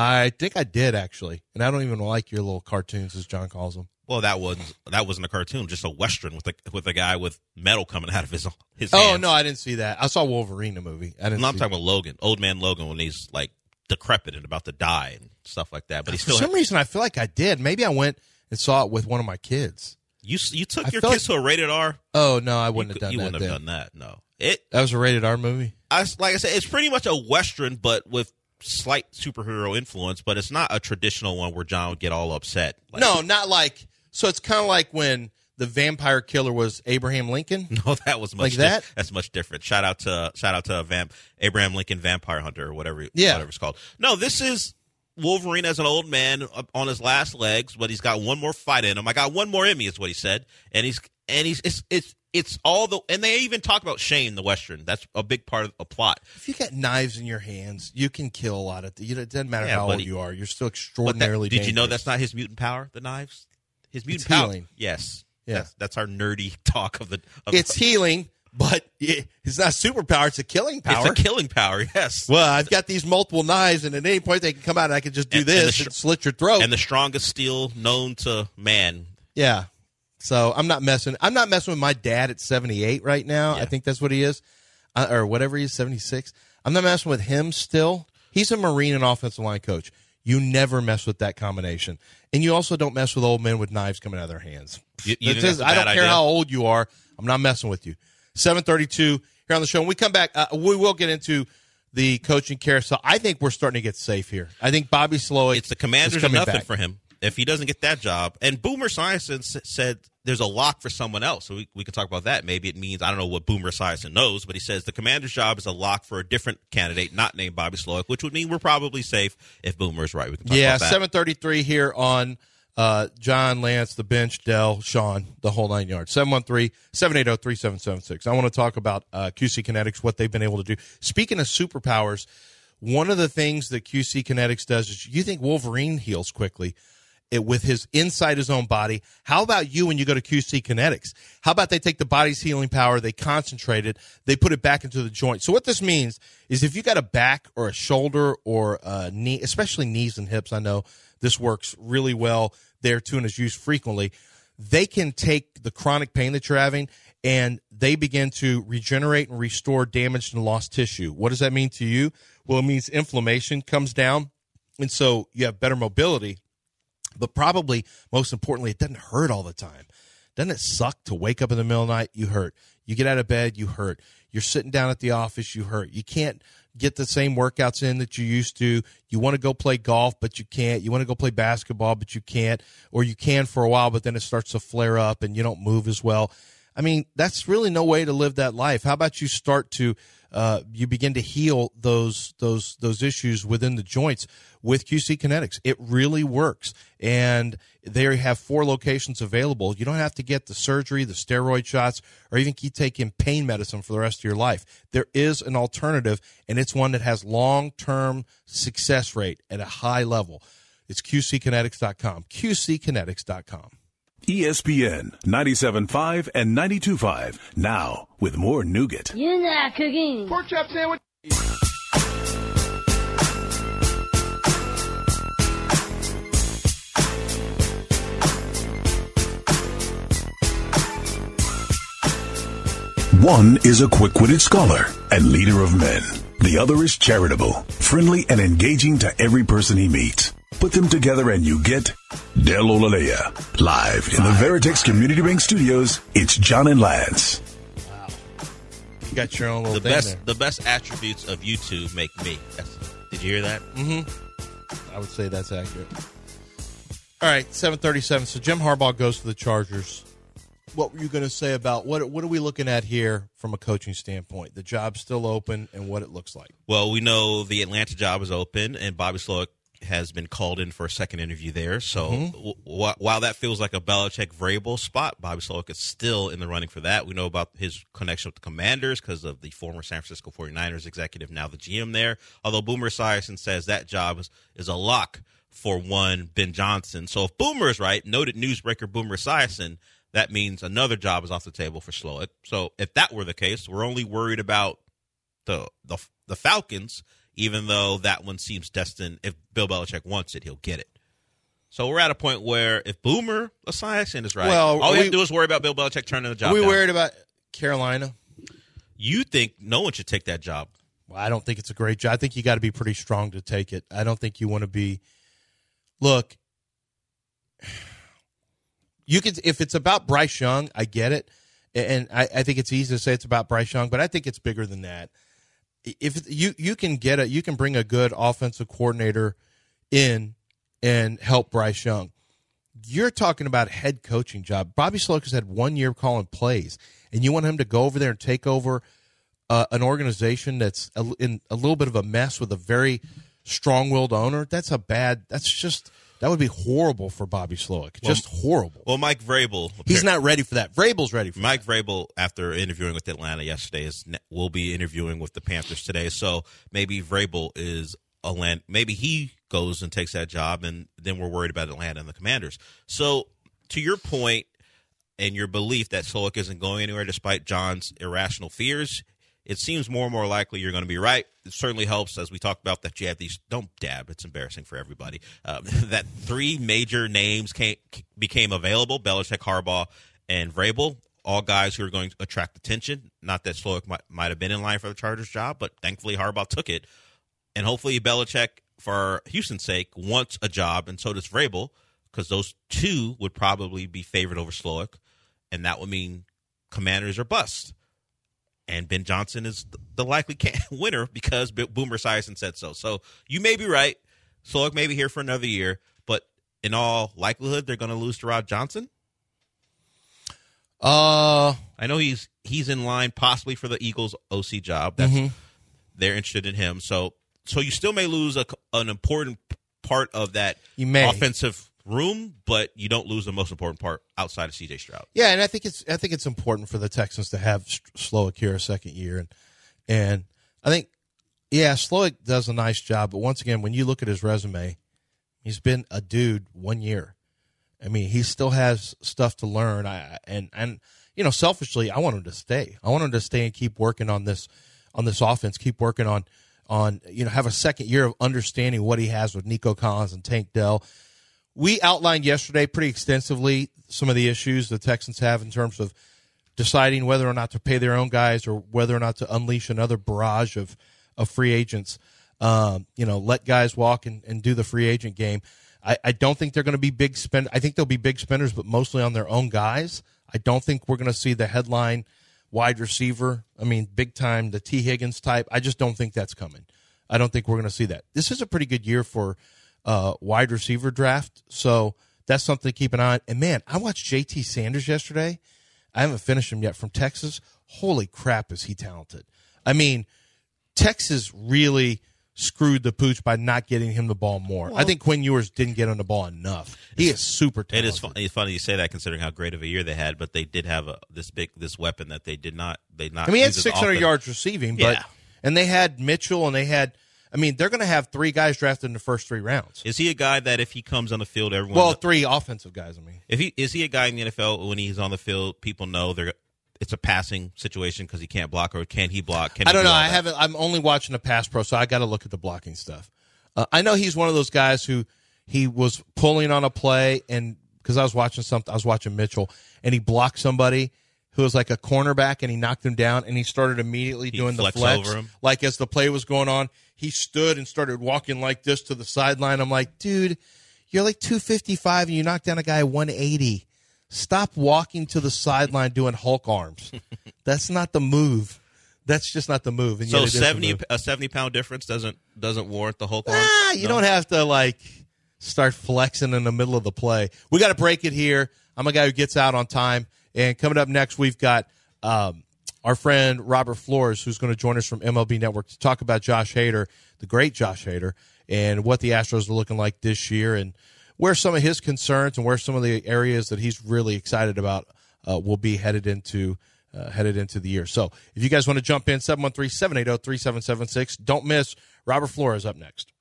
Speaker 1: I think I did actually, and I don't even like your little cartoons, as John calls them.
Speaker 6: Well, that wasn't that wasn't a cartoon, just a western with a with a guy with metal coming out of his his.
Speaker 1: Oh
Speaker 6: hands.
Speaker 1: no, I didn't see that. I saw Wolverine the movie. I didn't.
Speaker 6: No, I'm talking about Logan, old man Logan, when he's like decrepit and about to die and stuff like that. But he
Speaker 1: For some
Speaker 6: had,
Speaker 1: reason, I feel like I did. Maybe I went and saw it with one of my kids.
Speaker 6: you you took
Speaker 1: I
Speaker 6: your kids to a rated R.
Speaker 1: Oh no, I wouldn't have done that.
Speaker 6: you
Speaker 1: that.
Speaker 6: wouldn't have
Speaker 1: then.
Speaker 6: done that. No, it.
Speaker 1: That was a rated R movie.
Speaker 6: I like I said, it's pretty much a western, but with slight superhero influence. But it's not a traditional one where John would get all upset. Like,
Speaker 1: No, not like. So it's kind of like when the vampire killer was Abraham Lincoln.
Speaker 6: No, that was much
Speaker 1: Like
Speaker 6: di-
Speaker 1: that?
Speaker 6: that's much different. Shout out to shout out to Vamp Abraham Lincoln Vampire Hunter or whatever
Speaker 1: Yeah.
Speaker 6: whatever it's called. No, this is Wolverine as an old man on his last legs, but he's got one more fight in him. I got one more in me, is what he said, and he's and he's it's it's it's all the and they even talk about Shane the Western. That's a big part of a plot.
Speaker 1: If you got knives in your hands, you can kill a lot of. You know, it doesn't matter
Speaker 6: Yeah,
Speaker 1: how old you are. You're still
Speaker 6: But that-
Speaker 1: extraordinarily.
Speaker 6: did you know that's not his mutant power? The knives, his mutant
Speaker 1: It's
Speaker 6: power.
Speaker 1: healing.
Speaker 6: Yes,
Speaker 1: Yeah.
Speaker 6: That's, that's our nerdy talk of the. Of
Speaker 1: It's healing, but it's not superpower. It's a killing power.
Speaker 6: It's a killing power. Yes.
Speaker 1: well, I've got these multiple knives, and at any point they can come out, and I can just do
Speaker 6: And-
Speaker 1: this and,
Speaker 6: str-
Speaker 1: slit your throat.
Speaker 6: and the strongest steel known to man.
Speaker 1: yeah. So I'm not messing. I'm not messing with my dad at 78 right now. I think that's what he is, uh, or whatever he is, 76. I'm not messing with him still. He's a Marine and offensive line coach. You never mess with that combination, and you also don't mess with old men with knives coming out of their hands.
Speaker 6: You- you
Speaker 1: That's
Speaker 6: think
Speaker 1: just-
Speaker 6: that's a
Speaker 1: I don't care
Speaker 6: idea?
Speaker 1: how old you are. I'm not messing with you. 732 here on the show. When we come back, uh, we will get into the coaching carousel. I think we're starting to get safe here. I think Bobby Slowik.
Speaker 6: It's the commanders or nothing
Speaker 1: back.
Speaker 6: for him if he doesn't get that job. And Boomer Esiason said there's a lock for someone else. So we, we can talk about that. Maybe it means, I don't know what Boomer Esiason knows, but he says the commander's job is a lock for a different candidate, not named Bobby Slowik, which would mean we're probably safe if Boomer's right. We can talk
Speaker 1: Yeah,
Speaker 6: about that.
Speaker 1: 733 here on uh, John, Lance, the bench, Del, Sean, the whole nine yards. 713 780 3776. I want to talk about uh, QC Kinetics, what they've been able to do. Speaking of superpowers, one of the things that QC Kinetics does is you think Wolverine heals quickly it, with his inside his own body. How about you when you go to QC Kinetics? How about they take the body's healing power, they concentrate it, they put it back into the joint. So what this means is if you got a back or a shoulder or a knee, especially knees and hips, I know this works really well there too and is used frequently. They can take the chronic pain that you're having and they begin to regenerate and restore damaged and lost tissue. What does that mean to you? Well, it means inflammation comes down, and so you have better mobility but probably most importantly, it doesn't hurt all the time. Doesn't it suck to wake up in the middle of the night? You hurt. You get out of bed, you hurt. You're sitting down at the office, you hurt. You can't get the same workouts in that you used to. You want to go play golf, but you can't. You want to go play basketball, but you can't. Or you can for a while, but then it starts to flare up and you don't move as well. I mean, that's really no way to live that life. How about you start to uh, you begin to heal those those those issues within the joints with QC Kinetics. It really works, and they have four locations available. You don't have to get the surgery, the steroid shots, or even keep taking pain medicine for the rest of your life. There is an alternative, and it's one that has long term success rate at a high level. It's QCKinetics.com. QCKinetics.com.
Speaker 5: ESPN 97.5 and 92.5. Now, with more nougat.
Speaker 10: You're not cooking.
Speaker 3: Pork chop sandwich.
Speaker 5: One is a quick witted scholar and leader of men. The other is charitable, friendly, and engaging to every person he meets. Put them together and you get Del Olaleye. Live in the Veritex Community Bank Studios, it's John and Lance.
Speaker 1: You got your own little
Speaker 6: The
Speaker 1: thing
Speaker 6: best,
Speaker 1: there.
Speaker 6: the best attributes of you two make me. That's, did you hear that? Mm-hmm.
Speaker 1: I would say that's accurate. All right, seven thirty-seven. So Jim Harbaugh goes to the Chargers. What were you going to say about what? What are we looking at here from a coaching standpoint? The job's still open, and what it looks like.
Speaker 6: Well, we know the Atlanta job is open, and Bobby Slowik has been called in for a second interview there. So mm-hmm. w- wh- while that feels like a Belichick variable spot, Bobby Slowik is still in the running for that. We know about his connection with the Commanders because of the former San Francisco 49ers executive, now the GM there. Although Boomer Esiason says that job is, is a lock for one Ben Johnson. So if Boomer is right, noted newsbreaker Boomer Esiason, that means another job is off the table for Slowik. So if that were the case, we're only worried about the the the Falcons, even though that one seems destined. If Bill Belichick wants it, he'll get it. So we're at a point where if Boomer Esiason is right,
Speaker 1: Well,
Speaker 6: all we,
Speaker 1: we-
Speaker 6: have to do is worry about Bill Belichick turning the job.
Speaker 1: Are we
Speaker 6: down.
Speaker 1: worried about Carolina?
Speaker 6: You think no one should take that job?
Speaker 1: Well, I don't think it's a great job. I think you got to be pretty strong to take it. I don't think you want to be. Look, you could if it's about Bryce Young, I get it, and I, I think it's easy to say it's about Bryce Young, but I think it's bigger than that. If you you can get a you can bring a good offensive coordinator in and help Bryce Young. You're talking about head coaching job. Bobby Slowik has had one year calling plays, and you want him to go over there and take over uh, an organization that's a, in a little bit of a mess with a very strong-willed owner, that's a bad. That's just that would be horrible for Bobby Slowik. Just horrible.
Speaker 6: Well, Mike Vrabel.
Speaker 1: He's not ready for that. Vrabel's ready for
Speaker 6: Mike Vrabel, after interviewing with Atlanta yesterday, is will be interviewing with the Panthers today. So maybe Vrabel is a land. Maybe he goes and takes that job, and then we're worried about Atlanta and the Commanders. So to your point and your belief that Slowik isn't going anywhere, despite John's irrational fears, it seems more and more likely you're going to be right. It certainly helps, as we talked about, that you have these. Don't dab; it's embarrassing for everybody. Um, that three major names came, became available: Belichick, Harbaugh, and Vrabel. All guys who are going to attract attention. Not that Slowik might, might have been in line for the Chargers job, but thankfully Harbaugh took it, and hopefully Belichick, for Houston's sake, wants a job, and so does Vrabel, because those two would probably be favored over Slowik, and that would mean Commanders are bust and Ben Johnson is the likely winner because Boomer Esiason said so. So you may be right. Slowik may be here for another year, but in all likelihood, they're going to lose to Rod Johnson.
Speaker 1: Uh,
Speaker 6: I know he's he's in line possibly for the Eagles OC job. That's
Speaker 1: Mm-hmm.
Speaker 6: they're interested in him. So so you still may lose a, an important part of that
Speaker 1: You may.
Speaker 6: offensive room, but you don't lose the most important part outside of CJ Stroud.
Speaker 1: Yeah, and I think it's I think it's important for the Texans to have Slowik here a second year, and and I think yeah, Slowik does a nice job, but once again, when you look at his resume, he's been a dude one year. I mean, he still has stuff to learn. I and and you know, selfishly, I want him to stay. I want him to stay and keep working on this on this offense. Keep working on on you know have a second year of understanding what he has with Nico Collins and Tank Dell we outlined yesterday pretty extensively some of the issues the Texans have in terms of deciding whether or not to pay their own guys or whether or not to unleash another barrage of, of free agents. Um, you know, let guys walk and, and do the free agent game. I, I don't think they're going to be big spend. I think they'll be big spenders, but mostly on their own guys. I don't think we're going to see the headline wide receiver. I mean, big time, the Tee Higgins type. I just don't think that's coming. I don't think we're going to see that. This is a pretty good year for uh, wide receiver draft. So that's something to keep an eye on. And man, I watched JT Sanders yesterday. I haven't finished him yet from Texas. Holy crap, is he talented? I mean, Texas really screwed the pooch by not getting him the ball more. I think Quinn Ewers didn't get on the ball enough. He is super talented.
Speaker 6: is fun, it's funny you say that considering how great of a year they had, but they did have a, this big this weapon that they did not they not.
Speaker 1: I mean, he had 600 yards receiving, but
Speaker 6: Yeah.
Speaker 1: and they had Mitchell and they had. I mean, they're going to have three guys drafted in the first three rounds.
Speaker 6: Is he a guy that if he comes on the field, everyone?
Speaker 1: Well, three offensive guys. I mean,
Speaker 6: if he is he a guy in the NFL when he's on the field, people know they're it's a passing situation because he can't block, or can he block? Can
Speaker 1: I don't know. I
Speaker 6: that?
Speaker 1: haven't. I'm only watching the pass pro, so I got to look at the blocking stuff. Uh, I know he's one of those guys who he was pulling on a play, and because I was watching something, I was watching Mitchell, and he blocked somebody who was like a cornerback, and he knocked him down, and he started immediately
Speaker 6: He
Speaker 1: doing the flex.
Speaker 6: over him.
Speaker 1: Like as the play was going on, he stood and started walking like this to the sideline. I'm like, dude, you're like 255, and you knocked down a guy 180. Stop walking to the sideline doing Hulk arms. That's not the move. That's just not the move. And
Speaker 6: So
Speaker 1: it is the
Speaker 6: seventy a seventy pound difference doesn't doesn't warrant the whole.
Speaker 1: Ah, you don't have to like start flexing in the middle of the play. We got to break it here. I'm a guy who gets out on time. And coming up next, we've got um, our friend Robert Flores, who's going to join us from MLB Network to talk about Josh Hader, the great Josh Hader, and what the Astros are looking like this year, and where some of his concerns and where some of the areas that he's really excited about uh, will be headed into. Uh, headed into the year. So if you guys want to jump in, 713-780-3776. Don't miss Robert Flores up next.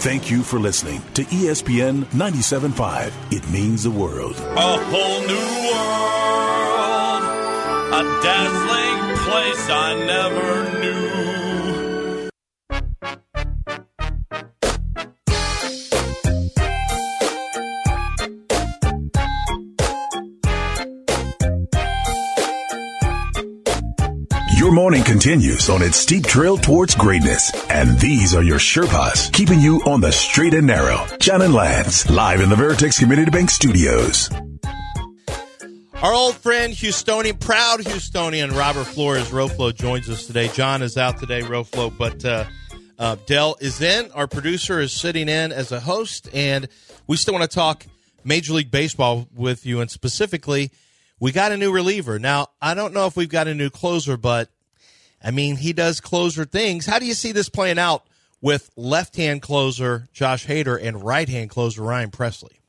Speaker 5: Thank you for listening to ESPN 97.5. It means the world.
Speaker 2: A whole new world, a dazzling place I never knew.
Speaker 5: Your morning continues on its steep trail towards greatness. And these are your Sherpas, keeping you on the straight and narrow. John and Lance, live in the Veritex Community Bank Studios.
Speaker 1: Our old friend Houstonian, proud Houstonian Robert Flores Roflo joins us today. John is out today, Roflo, but uh, uh, Del is in. Our producer is sitting in as a host, and we still want to talk Major League Baseball with you, and specifically, we got a new reliever. Now, I don't know if we've got a new closer, but I mean, he does closer things. How do you see this playing out with left hand closer Josh Hader and right hand closer Ryan Pressly?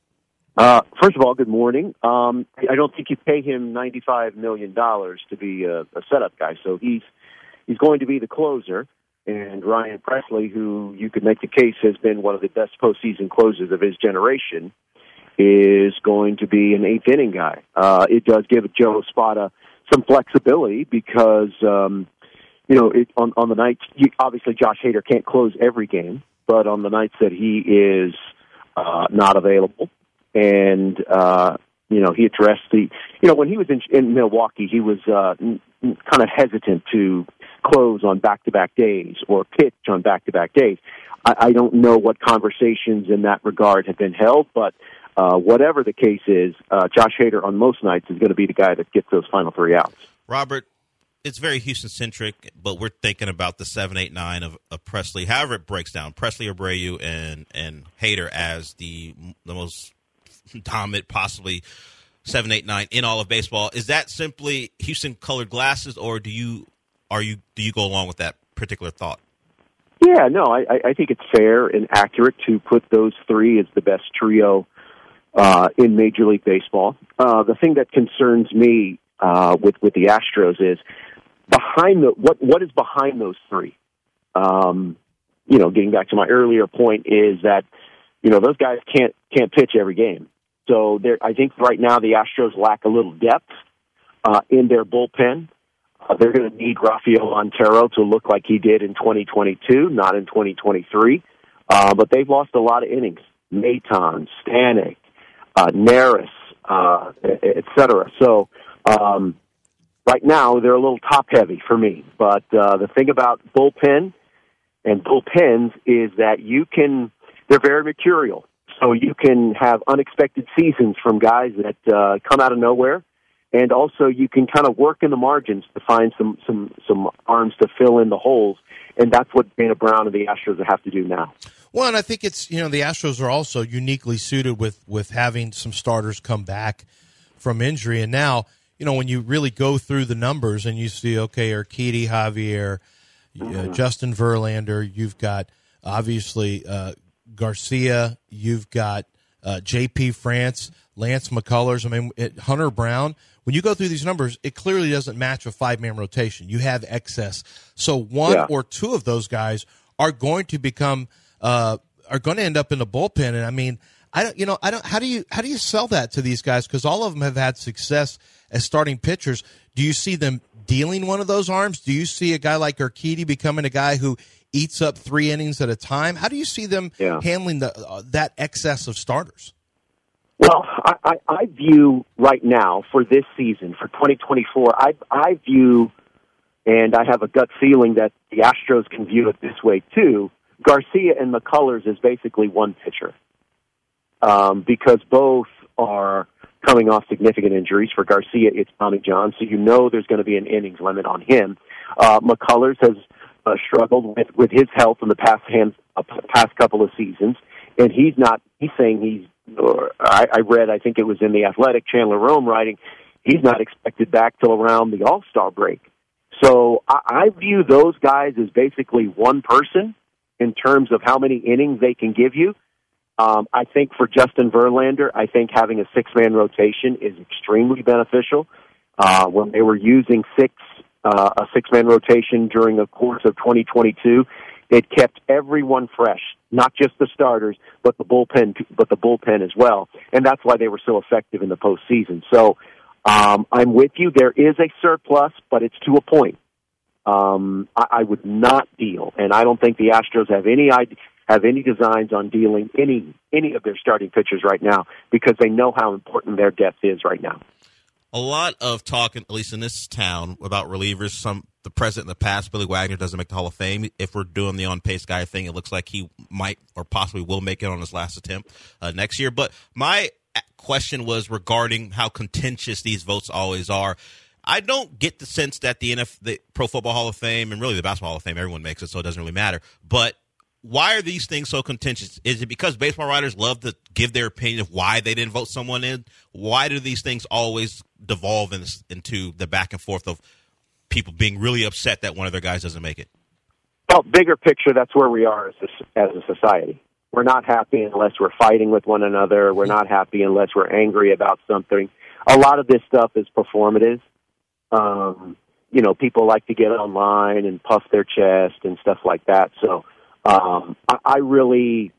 Speaker 10: Uh, first of all, good morning. Um, I don't think you pay him ninety-five million dollars to be a, a setup guy, so he's he's going to be the closer. And Ryan Pressly, who you could make the case has been one of the best postseason closers of his generation, is going to be an eighth inning guy. Uh, it does give Joe Espada some flexibility because um, you know it, on on the nights obviously Josh Hader can't close every game, but on the nights that he is uh, not available and uh, you know he addressed the you know when he was in, in Milwaukee he was uh, kind of hesitant to close on back to back days or pitch on back to back days. I, I don't know what conversations in that regard have been held, but uh, whatever the case is, uh, Josh Hader on most nights is going to be the guy that gets those final three outs.
Speaker 6: Robert, it's very Houston centric, but we're thinking about the seven, eight, nine of, of Pressly. However, it breaks down Pressly, Abreu, and and Hader as the the most dominant, possibly seven, eight, nine in all of baseball. Is that simply Houston colored glasses, or do you are you do you go along with that particular thought?
Speaker 10: Yeah, no, I, I think it's fair and accurate to put those three as the best trio uh, in Major League Baseball. Uh, the thing that concerns me uh, with with the Astros is behind the what what is behind those three. Um, you know, getting back to my earlier point is that you know those guys can't can't pitch every game. So there, I think right now the Astros lack a little depth uh, in their bullpen. Uh, they're going to need Rafael Montero to look like he did in 2022, not in 2023. Uh, but they've lost a lot of innings. Maton, Stanek, uh, Neris, uh, et cetera. So um, right now they're a little top heavy for me. But uh, the thing about bullpen and bullpens is that you can they're very mercurial. So you can have unexpected seasons from guys that uh, come out of nowhere, and also you can kind of work in the margins to find some some some arms to fill in the holes, and that's what Dana Brown and the Astros have to do now.
Speaker 1: Well, and I think it's you know the Astros are also uniquely suited with with having some starters come back from injury, and now you know when you really go through the numbers and you see okay, Urquidy, Javier, uh, Justin Verlander, you've got obviously uh, Garcia, you've got uh, J.P. France, Lance McCullers. I mean, it, Hunter Brown. When you go through these numbers, it clearly doesn't match a five man rotation. You have excess, so one
Speaker 10: Yeah.
Speaker 1: or two of those guys are going to become uh, are going to end up in the bullpen. And I mean, I don't, you know, I don't. How do you how do you sell that to these guys? Because all of them have had success as starting pitchers. Do you see them dealing one of those arms? Do you see a guy like Urquidy becoming a guy who eats up three innings at a time? How do you see them
Speaker 10: Yeah.
Speaker 1: handling the uh, that excess of starters?
Speaker 10: Well, I, I, I view right now for this season for 2024, I I view, and I have a gut feeling that the Astros can view it this way too. Garcia and McCullers is basically one pitcher, um, because both are coming off significant injuries. For Garcia, it's Tommy John, so you know there's going to be an innings limit on him. Uh, McCullers has uh, struggled with with his health in the past hand, uh, past couple of seasons, and he's not. He's saying he's. Or I, I read, I think it was in the Athletic, Chandler Rome writing, he's not expected back till around the All Star break. So I, I view those guys as basically one person in terms of how many innings they can give you. Um, I think for Justin Verlander, I think having a six man rotation is extremely beneficial. Uh, when they were using six uh, a six man rotation during the course of 2022, it kept everyone fresh, not just the starters, but the bullpen, but the bullpen as well, and that's why they were so effective in the postseason. So um, I'm with you. There is a surplus, but it's to a point. Um, I, I would not deal, and I don't think the Astros have any idea, have any designs on dealing any any of their starting pitchers right now because they know how important their depth is right now.
Speaker 6: A lot of talk, at least in this town, about relievers. Some the present and the past. Billy Wagner doesn't make the Hall of Fame. If we're doing the on pace guy thing, it looks like he might or possibly will make it on his last attempt uh, next year. But my question was regarding how contentious these votes always are. I don't get the sense that the NF, the Pro Football Hall of Fame, and really the Basketball Hall of Fame, everyone makes it, so it doesn't really matter. But why are these things so contentious? Is it because baseball writers love to give their opinion of why they didn't vote someone in? Why do these things always devolve in, into the back and forth of people being really upset that one of their guys doesn't make it?
Speaker 10: Well, bigger picture, that's where we are as a, as a society. We're not happy unless we're fighting with one another. We're not happy unless we're angry about something. A lot of this stuff is performative. Um, you know, people like to get online and puff their chest and stuff like that. So, um, I, I really,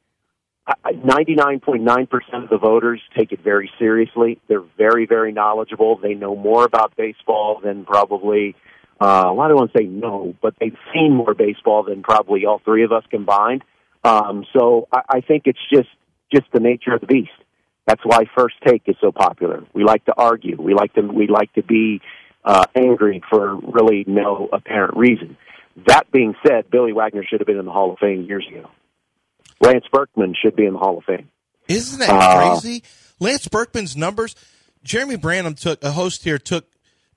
Speaker 10: ninety-nine point nine percent of the voters take it very seriously. They're very, very knowledgeable. They know more about baseball than probably. Uh, well, I don't want to say no, but they've seen more baseball than probably all three of us combined. Um, so I, I think it's just just the nature of the beast. That's why First Take is so popular. We like to argue. We like to we like to be uh, angry for really no apparent reason. That being said, Billy Wagner should have been in the Hall of Fame years ago. Lance Berkman should be in the Hall of Fame.
Speaker 1: Isn't that
Speaker 10: Uh,
Speaker 1: crazy? Lance Berkman's numbers. Jeremy Branham took a host here took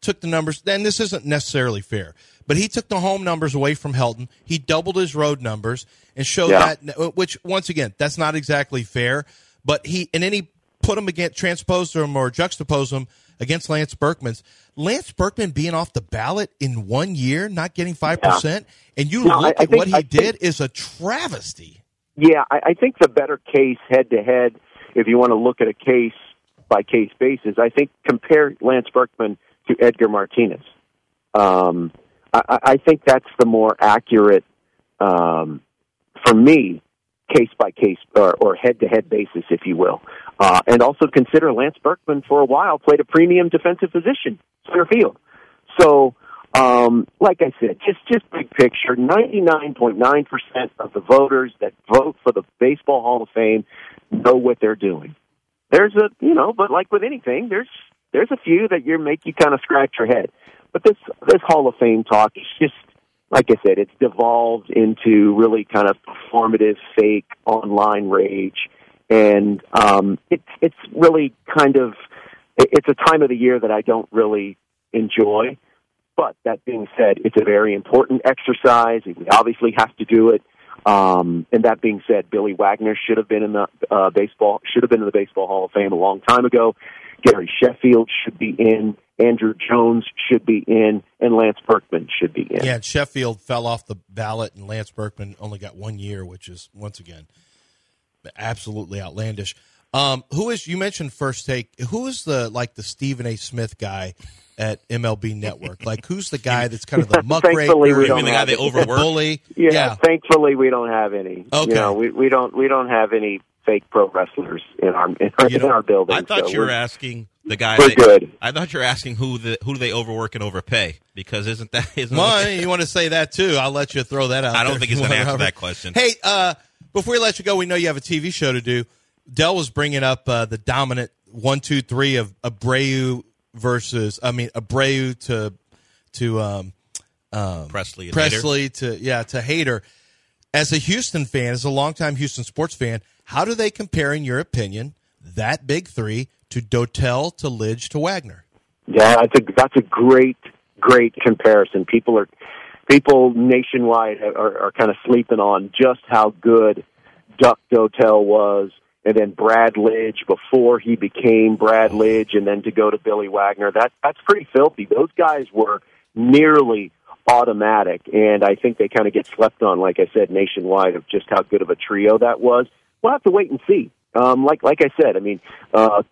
Speaker 1: took the numbers. And this isn't necessarily fair, but he took the home numbers away from Helton. He doubled his road numbers and showed
Speaker 10: Yeah.
Speaker 1: that. Which once again, that's not exactly fair. But he and then he put them against transposed them or juxtaposed them against Lance Berkman's. Lance Berkman being off the ballot in one year, not getting five percent, and you
Speaker 10: No,
Speaker 1: look
Speaker 10: I-
Speaker 1: at
Speaker 10: think-
Speaker 1: what he
Speaker 10: I think-
Speaker 1: did is a travesty.
Speaker 10: Yeah, I, I think the better case head to head, if you want to look at a case by case basis, I think compare Lance Berkman to Edgar Martinez. Um, I, think that's the more accurate, um, for me, case by case or head to head basis, if you will. Uh, and also consider Lance Berkman for a while played a premium defensive position, center field. So, um, like I said, just just big picture, ninety nine point nine percent of the voters that vote for the Baseball Hall of Fame know what they're doing. There's a you know, but like with anything, there's there's a few that you make you kind of scratch your head. But this this Hall of Fame talk is just like I said, it's devolved into really kind of performative, fake online rage, and um, it's it's really kind of it's a time of the year that I don't really enjoy. But that being said, it's a very important exercise. We obviously have to do it. Um, and that being said, Billy Wagner should have been in the uh, baseball should have been in the Baseball Hall of Fame a long time ago. Gary Sheffield should be in. Andruw Jones should be in, and Lance Berkman should be in.
Speaker 1: Yeah, Sheffield fell off the ballot, and Lance Berkman only got one year, which is once again absolutely outlandish. Um, who is you mentioned first take? Who is the like the Stephen A. Smith guy at MLB Network? Like who's the guy that's kind of the muckraker?
Speaker 10: Thankfully, we
Speaker 1: You
Speaker 10: don't
Speaker 1: mean the guy they
Speaker 10: any.
Speaker 1: overwork? bully?
Speaker 10: Yeah,
Speaker 1: Yeah.
Speaker 10: thankfully we don't have any.
Speaker 1: Okay.
Speaker 10: You know, we we don't we don't have any fake pro wrestlers in our in our,
Speaker 6: You
Speaker 10: in our building.
Speaker 6: I thought
Speaker 10: so
Speaker 6: you were
Speaker 10: we're-
Speaker 6: asking the guy.
Speaker 10: we're
Speaker 6: that-
Speaker 10: good.
Speaker 6: I thought you were asking who the who do they overwork and overpay because isn't that isn't
Speaker 1: Well,
Speaker 6: that-
Speaker 1: you want to say that too? I'll let you throw that out.
Speaker 6: I don't
Speaker 1: there
Speaker 6: think
Speaker 1: if
Speaker 6: he's
Speaker 1: you
Speaker 6: going to answer that question.
Speaker 1: Hey, uh, before we let you go, we know you have a TV show to do. Del was bringing up uh, the dominant one, two, three of Abreu versus, I mean, Abreu to to um, um,
Speaker 6: Pressly and
Speaker 1: Pressly to yeah to Hader. As a Houston fan, as a longtime Houston sports fan, how do they compare, in your opinion, that big three to Dotel to Lidge to Wagner?
Speaker 10: Yeah, that's a that's a great great comparison. People are people nationwide are, are kind of sleeping on just how good Duck Dotel was, and then Brad Lidge before he became Brad Lidge, and then to go to Billy Wagner. That that's pretty filthy. Those guys were nearly automatic, and I think they kind of get slept on, like I said, nationwide of just how good of a trio that was. We'll have to wait and see. Um, like like I said, I mean, uh,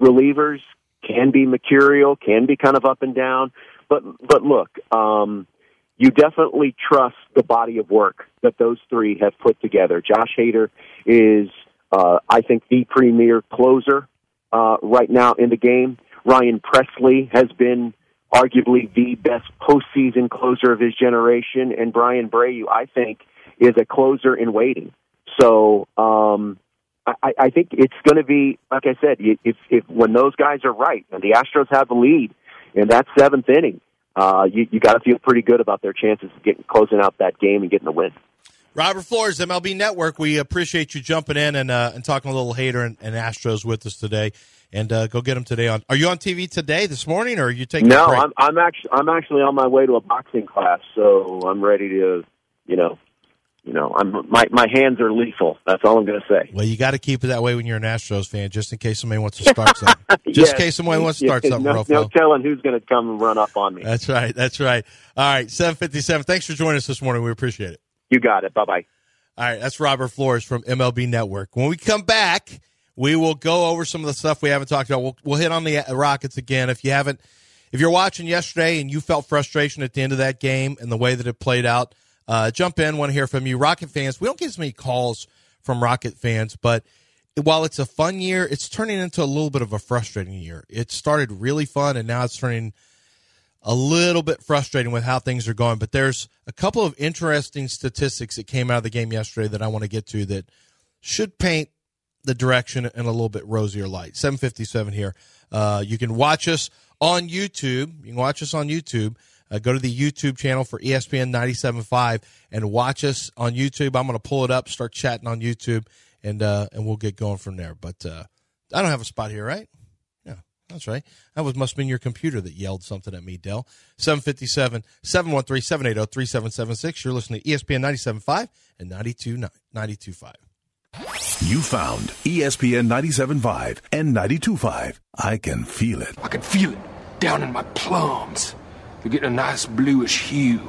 Speaker 10: relievers can be mercurial, can be kind of up and down, but but look, um, you definitely trust the body of work that those three have put together. Josh Hader is, uh, I think, the premier closer uh, right now in the game. Ryan Pressly has been arguably the best postseason closer of his generation, and Bryan Abreu, I think, is a closer in waiting. So um, I, I think it's going to be, like I said, if, if when those guys are right and the Astros have the lead in that seventh inning, uh, you, you got to feel pretty good about their chances of getting closing out that game and getting the win.
Speaker 1: Robert Flores, MLB Network. We appreciate you jumping in and uh, and talking a little Hader and, and Astros with us today. And uh, go get them today on. Are you on TV today this morning, or are you taking?
Speaker 10: no,
Speaker 1: a break?
Speaker 10: I'm I'm actually I'm actually on my way to a boxing class, so I'm ready to, you know, you know, I'm my my hands are lethal. That's all I'm going to say.
Speaker 1: Well, you got to keep it that way when you're an Astros fan, just in case somebody wants to start something. Just in case somebody wants to start
Speaker 10: Yeah,
Speaker 1: something,
Speaker 10: no,
Speaker 1: Rofo.
Speaker 10: no telling who's going to come and run up on me.
Speaker 1: That's right. That's right. All right, seven fifty-seven. Thanks for joining us this morning. We appreciate it.
Speaker 10: You got it. Bye bye.
Speaker 1: All right, that's Robert Flores from MLB Network. When we come back, we will go over some of the stuff we haven't talked about. We'll, we'll hit on the Rockets again. If you haven't, if you're watching yesterday and you felt frustration at the end of that game and the way that it played out, uh, jump in. Want to hear from you, Rocket fans. We don't get as many calls from Rocket fans, but while it's a fun year, it's turning into a little bit of a frustrating year. It started really fun, and now it's turning a little bit frustrating with how things are going. But there's a couple of interesting statistics that came out of the game yesterday that I want to get to that should paint the direction in a little bit rosier light. 757 here. Uh, you can watch us on YouTube. You can watch us on YouTube. Uh, go to the YouTube channel for ESPN 97.5 and watch us on YouTube. I'm going to pull it up, start chatting on YouTube, and uh, and we'll get going from there. But uh, I don't have a spot here, right? Yeah, that's right. That was must have been your computer that yelled something at me, Del. 757 713 780 3776. You're listening to ESPN 97.5 and 92.5.
Speaker 5: You found ESPN 97.5 and 92.5. I can feel it.
Speaker 11: I can feel it down in my plums. They're getting a nice bluish hue.